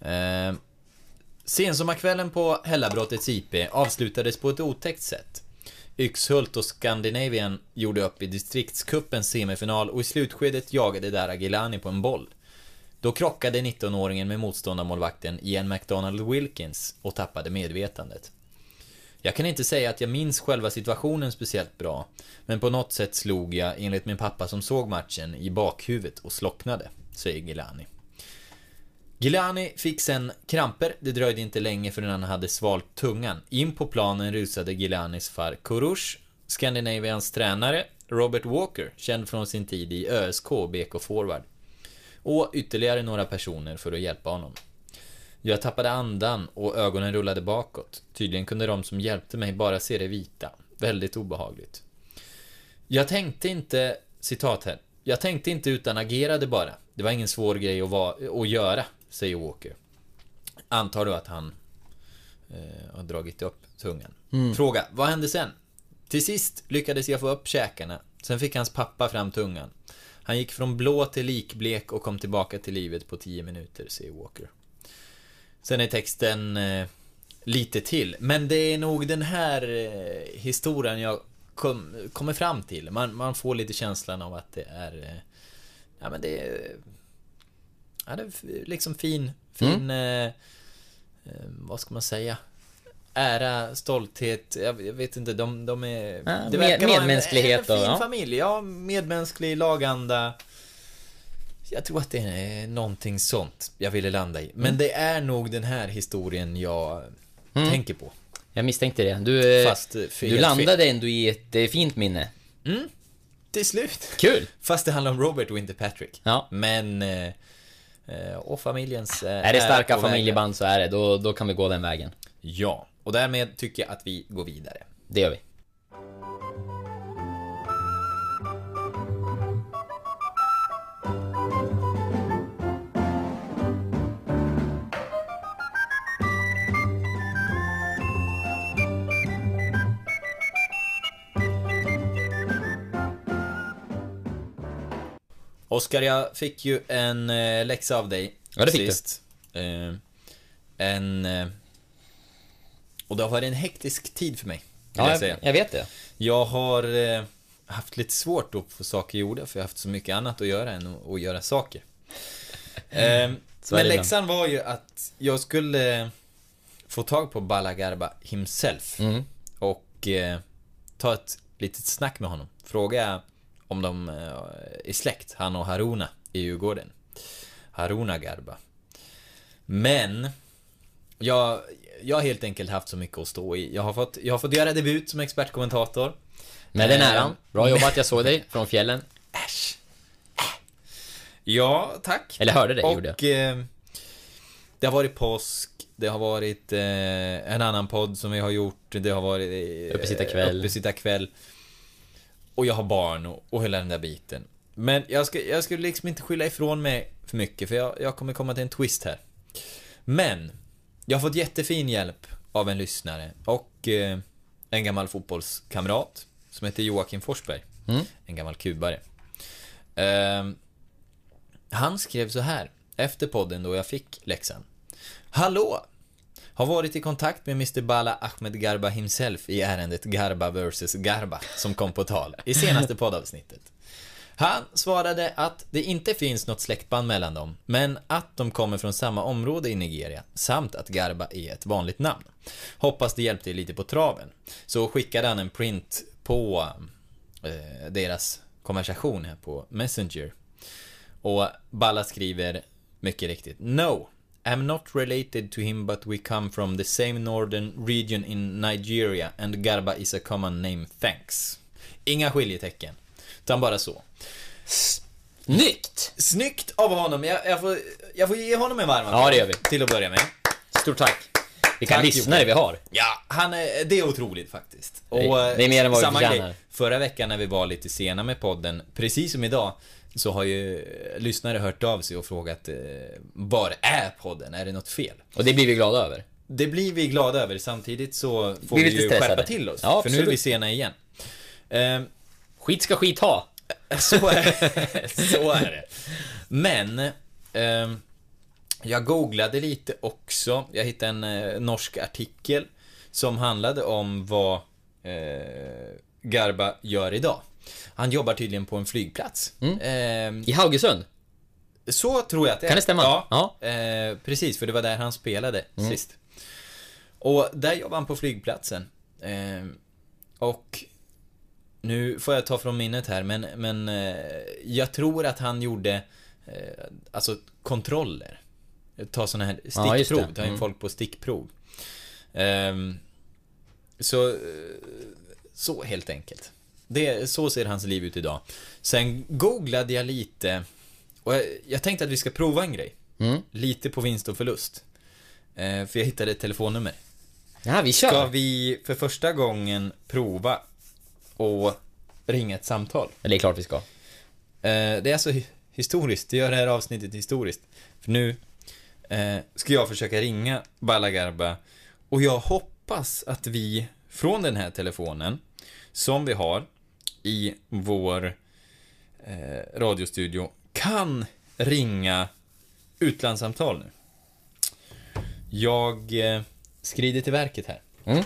Eh, Sensommarkvällen på Hällabrottets IP avslutades på ett otäckt sätt. Yxhult och Scandinavian gjorde upp i distriktscupens semifinal och i slutskedet jagade där Gilani på en boll. Då krockade 19-åringen med motståndarmålvakten Ian McDonald Wilkins och tappade medvetandet. Jag kan inte säga att jag minns själva situationen speciellt bra, men på något sätt slog jag, enligt min pappa som såg matchen, i bakhuvudet och slocknade, säger Gilani. Gilani fick sen kramper, det dröjde inte länge förrän han hade svalt tungan. In på planen rusade Gilanis far Kurush, Scandinavians tränare, Robert Walker, känd från sin tid i ÖSK och BK Forward. Och ytterligare några personer för att hjälpa honom. Jag tappade andan och ögonen rullade bakåt. Tydligen kunde de som hjälpte mig bara se det vita. Väldigt obehagligt. Jag tänkte inte, citat här. Jag tänkte inte utan agerade bara. Det var ingen svår grej att, va- att göra, säger Walker. Antar du att han eh, har dragit upp tungan. Fråga, vad hände sen? Till sist lyckades jag få upp käkarna. Sen fick hans pappa fram tungan. Han gick från blå till likblek och kom tillbaka till livet på 10 minuter, säger Walker. Sen är texten eh, lite till, men det är nog den här eh, historien jag kom, kommer fram till. Man, man får lite känslan av att det är... Eh, ja men det är... Ja, det är liksom fin, fin... Eh, eh, vad ska man säga? Ära, stolthet, jag, vet inte, de, de är... Ja, det med- verkar vara medmänsklighet en, en och- fin ja. familj, ja, medmänsklig laganda. Jag tror att det är någonting sånt jag ville landa i. Men Mm. det är nog den här historien jag tänker på. Jag misstänkte det. Du, eh, Fast, eh, fel- du landade ändå i ett fint minne. Till slut. Kul! Fast det handlar om Robert och inte Patrick. Ja. Men... eh, Och familjens... eh, Är det starka familjeband så är det, då, då kan vi gå den vägen. Ja. Och därmed tycker jag att vi går vidare. Det gör vi. Oskar, jag fick ju en eh, läxa av dig Ja, det fick du. sist. Eh, en... Eh, och det har varit en hektisk tid för mig, Ja, jag jag, jag vet det. Jag har eh, haft lite svårt att få saker gjorda, för jag har haft så mycket annat att göra än att, att göra saker. Men läxan var ju att jag skulle få tag på Bala Garba himself. Mm. Och ta ett litet snack med honom. Fråga om de eh, är släkt, han och Haruna i Djurgården. Haruna Garba. Men, jag, jag har helt enkelt haft så mycket att stå i. Jag har fått, jag har fått göra debut som expertkommentator. Med den Eh, äran. Bra jobbat, jag såg dig från fjällen. Äsch. Äh. Ja, tack. Eller hörde dig, och, gjorde jag. eh, det har varit påsk, det har varit eh, en annan podd som vi har gjort, det har varit... Eh, Uppesittarkväll. Uppesittarkväll. Och jag har barn och, och hela den där biten. Men jag ska, jag ska liksom inte skylla ifrån mig för mycket, för jag, jag kommer komma till en twist här. Men, jag har fått jättefin hjälp av en lyssnare och eh, en gammal fotbollskamrat som heter Joakim Forsberg. Mm. En gammal kubare. Ehm, han skrev så här, efter podden då jag fick läxan. Hallå! Har varit i kontakt med Mr. Bala Ahmed Garba himself i ärendet Garba vs Garba, som kom på tal i senaste poddavsnittet. Han svarade att det inte finns något släktband mellan dem, men att de kommer från samma område i Nigeria, samt att Garba är ett vanligt namn. Hoppas det hjälpte lite på traven. Så skickade han en print på eh, deras konversation här på Messenger. Och Balla skriver mycket riktigt No, I'm not related to him but we come from the same northern region in Nigeria and Garba is a common name thanks. Inga skiljetecken, utan bara så. Snyggt! Snyggt av honom, jag, jag, får, jag får ge honom en varm Ja, applåd det gör vi. Till att börja med. Stort tack. Vilka Tack, lyssnare vi har. Ja, han är, det är otroligt faktiskt. Det- Och, det är mer än vad vi förtjänar. grej, Förra veckan när vi var lite sena med podden, precis som idag, så har ju eh, lyssnare hört av sig och frågat eh, Var är podden? Är det något fel? Och det blir vi glada över. Det blir vi glada över, samtidigt så får Vi vi, ju stressade. skärpa till oss. Ja, för nu är vi sena igen. Ehm, Skit ska skit ha. så, är, så är det. Men, ehm, jag googlade lite också. Jag hittade en eh, norsk artikel som handlade om vad eh, Garba gör idag. Han jobbar tydligen på en flygplats. Ehm, I Haugesund. så tror jag att det är. Kan det stämma? Ja, Ja. Eh, precis, för det var där han spelade sist. Och där jobbar han på flygplatsen. Eh, och nu får jag ta från minnet här, men, men eh, jag tror att han gjorde eh, alltså kontroller. Ta sådana här Ja, stickprov, ta in Mm. folk på stickprov. Ehm, så, eh, så helt enkelt. Det, så ser hans liv ut idag. Sen googlade jag lite och jag, jag tänkte att vi ska prova en grej. Mm. Lite på vinst och förlust. Eh, för jag hittade ett telefonnummer. Ja, vi kör. Ska vi för första gången prova och ringa ett samtal? Det är klart vi ska. Eh, det är alltså hi- historiskt, det gör det här avsnittet historiskt. För nu eh, ska jag försöka ringa Bala Garba och jag hoppas att vi från den här telefonen som vi har i vår eh, radiostudio kan ringa utlandssamtal nu. Jag eh, skrider till verket här. Mm.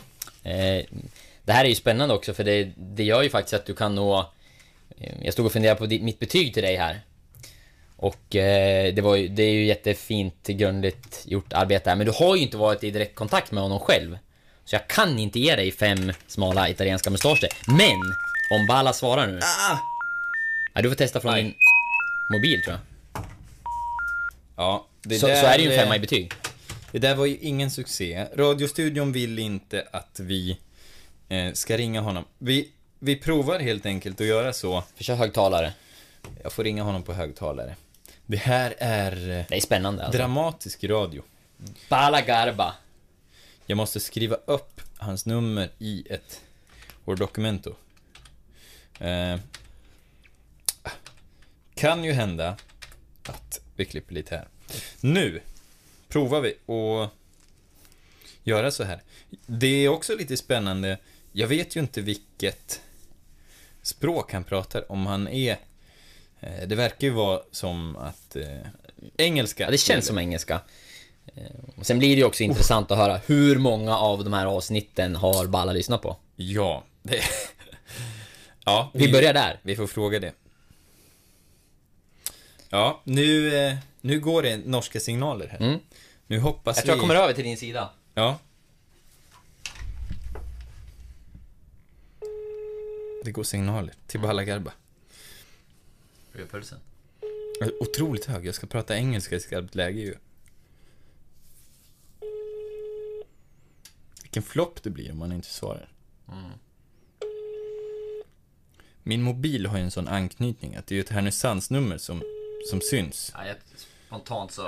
Eh, det här är ju spännande också för det, det gör ju faktiskt att du kan nå... eh, Jag stod och funderade på ditt, mitt betyg till dig här. Och eh, det, var ju, det är ju jättefint, grundligt gjort arbete här. Men du har ju inte varit i direkt kontakt med honom själv. Så jag kan inte ge dig fem smala italienska mustascher. Men! Om Bala svarar nu. Ah! Ja, du får testa från Aj. din mobil tror jag. Ja, det Så, där, så är det ju en femma i betyg. Det där var ju ingen succé. Radiostudion vill inte att vi eh, ska ringa honom. Vi, vi provar helt enkelt att göra så. Försök högtalare. Jag får ringa honom på högtalare. Det här är eh, Det är spännande alltså. dramatisk radio. Bala Garba. Jag måste skriva upp hans nummer i ett Word-dokumento. Eh, kan ju hända att vi klipper lite här. Nu provar vi att göra så här. Det är också lite spännande. Jag vet ju inte vilket språk han pratar, om han är Eh, Det verkar ju vara som att eh, engelska... Ja, det känns som engelska. Eh, och Sen blir det ju också intressant att höra hur många av de här avsnitten har Balla lyssnat på. Ja. Det... ja, Vi börjar där. Vi får fråga det. Ja, nu, eh, nu går det norska signaler här. Mm. Nu hoppas Jag tror vi... jag kommer över till din sida. Ja. Det går signaler till Balla Garba. Hur är pulsen? Otroligt hög. Jag ska prata engelska i skarpt läge ju. Vilken flopp det blir om man inte svarar. Min mobil har ju en sån anknytning att det är ju ett Härnösandsnummer som, som syns. Ja, jag, spontant så...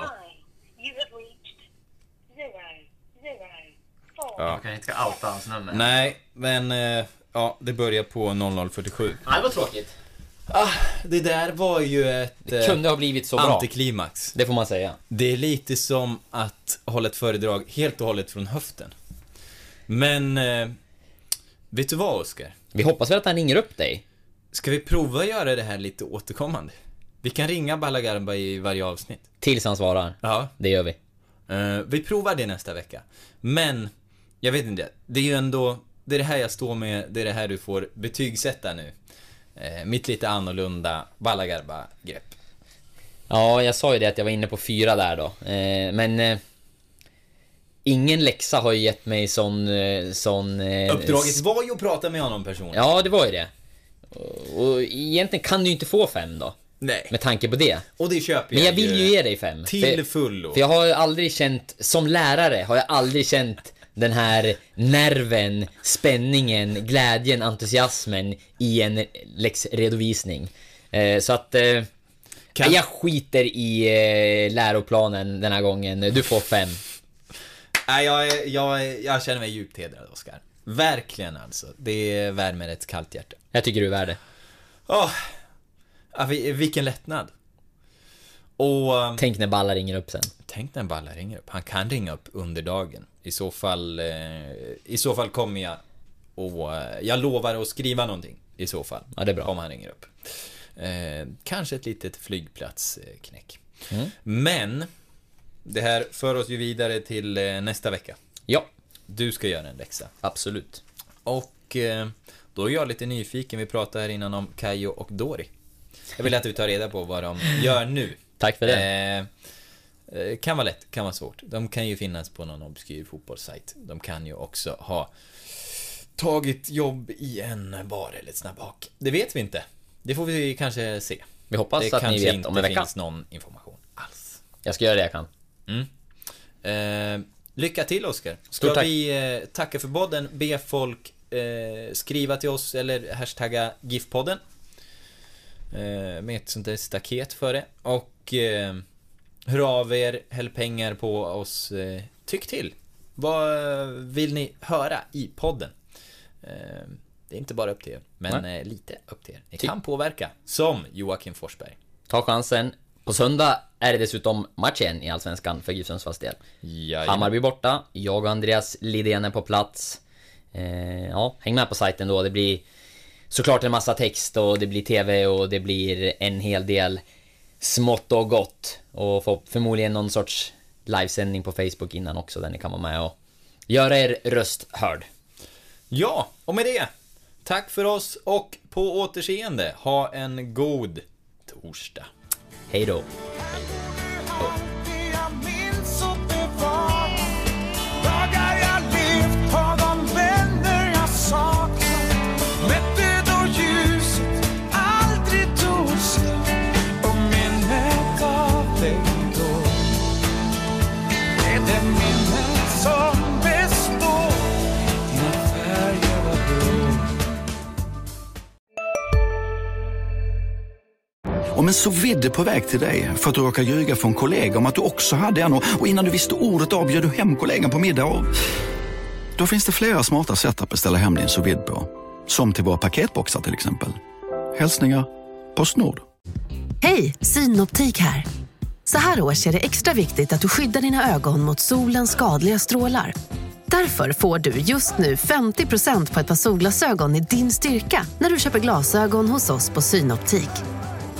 Ja. kan inte ska outa hans nummer. Nej, men eh, ja, det börjar på 0047. Nej, vad tråkigt. Ah, det där var ju ett eh, Kunde ha blivit så bra. antiklimax. Det får man säga. Det är lite som att hålla ett föredrag helt och hållet från höften. Men, eh, vet du vad Oskar? Vi hoppas väl att han ringer upp dig? Ska vi prova att göra det här lite återkommande? Vi kan ringa Balagarba i varje avsnitt. Tills han svarar. Ja. Det gör vi. Eh, vi provar det nästa vecka. Men, jag vet inte. Det är ju ändå, det är det här jag står med, det är det här du får betygsätta nu. Eh, mitt lite annorlunda Balagarba-grepp. Ja, jag sa ju det att jag var inne på fyra där då. Eh, men... Ingen läxa har ju gett mig sån... Sån Uppdraget var ju att prata med honom personligen. Ja, det var ju det. Och, egentligen kan du ju inte få fem då. Nej. Med tanke på det. Och det köper Men jag vill ju ge dig fem. Till för, fullo. för jag har ju aldrig känt, som lärare, har jag aldrig känt den här nerven, spänningen, glädjen, entusiasmen i en läxredovisning. Eh, så att... Eh, Kan- Jag skiter i eh, läroplanen den här gången. Du får fem. Nej, jag, jag, jag känner mig djupt hedrad, Oskar. Verkligen alltså. Det värmer ett kallt hjärta. Jag tycker du är värd det. Åh, vi- vilken lättnad. Och um, Tänk när Balla ringer upp sen. tänk när Balla ringer upp. Han kan ringa upp under dagen. I så fall, eh, i så fall kommer jag och eh, jag lovar att skriva någonting. I så fall. Ja, det är bra. Om han ringer upp. Eh, kanske ett litet flygplatsknäck. Mm. Men, det här för oss ju vidare till eh, nästa vecka. Ja, Du ska göra en läxa. absolut. Och eh, då är jag lite nyfiken. Vi pratade här innan om Kajo och Dori. Jag vill att vi tar reda på vad de gör nu. Tack för det. Eh, eh, kan vara lätt, kan vara svårt. De kan ju finnas på någon obskyr fotbollssajt. De kan ju också ha tagit jobb i en bar eller ett snabbhak. Det vet vi inte. Det får vi kanske se. Vi hoppas det att ni kanske vet inte om en vecka. finns någon information alls. Jag ska göra det jag kan. Eh, lycka till Oskar. Ska tack. vi eh, tacka för podden, be folk eh, skriva till oss eller hashtagga GIF-podden. Eh, med ett sånt där staket för det. Och eh, hör av er, häll pengar på oss. Eh, tyck till. Vad vill ni höra i podden? Eh, det är inte bara upp till er, men eh, lite upp till er. Ni Ty- kan påverka, som Joakim Forsberg. Ta chansen. På söndag är det dessutom match igen i Allsvenskan för GIF Sundsvalls del. Jajamän. Hammarby borta, jag och Andreas Lidén är på plats. Eh, ja, häng med på sajten då. Det blir såklart en massa text och det blir TV och det blir en hel del smått och gott. Och för, förmodligen någon sorts livesändning på Facebook innan också där ni kan vara med och göra er röst hörd. Ja, och med det. Tack för oss och på återseende. Ha en god torsdag. Hej då! Om en så vidde på väg till dig för att du råkar ljuga från kollega om att du också hade en och och innan du visste ordet av bjöd du hem kollegan på middag och... Då finns det flera smarta sätt att beställa hem din sous vide på. Som till våra paketboxar till exempel. Hälsningar Postnord. Hej, Synoptik här. Så här års är det extra viktigt att du skyddar dina ögon mot solens skadliga strålar. Därför får du just nu 50% på ett par solglasögon i din styrka när du köper glasögon hos oss på Synoptik.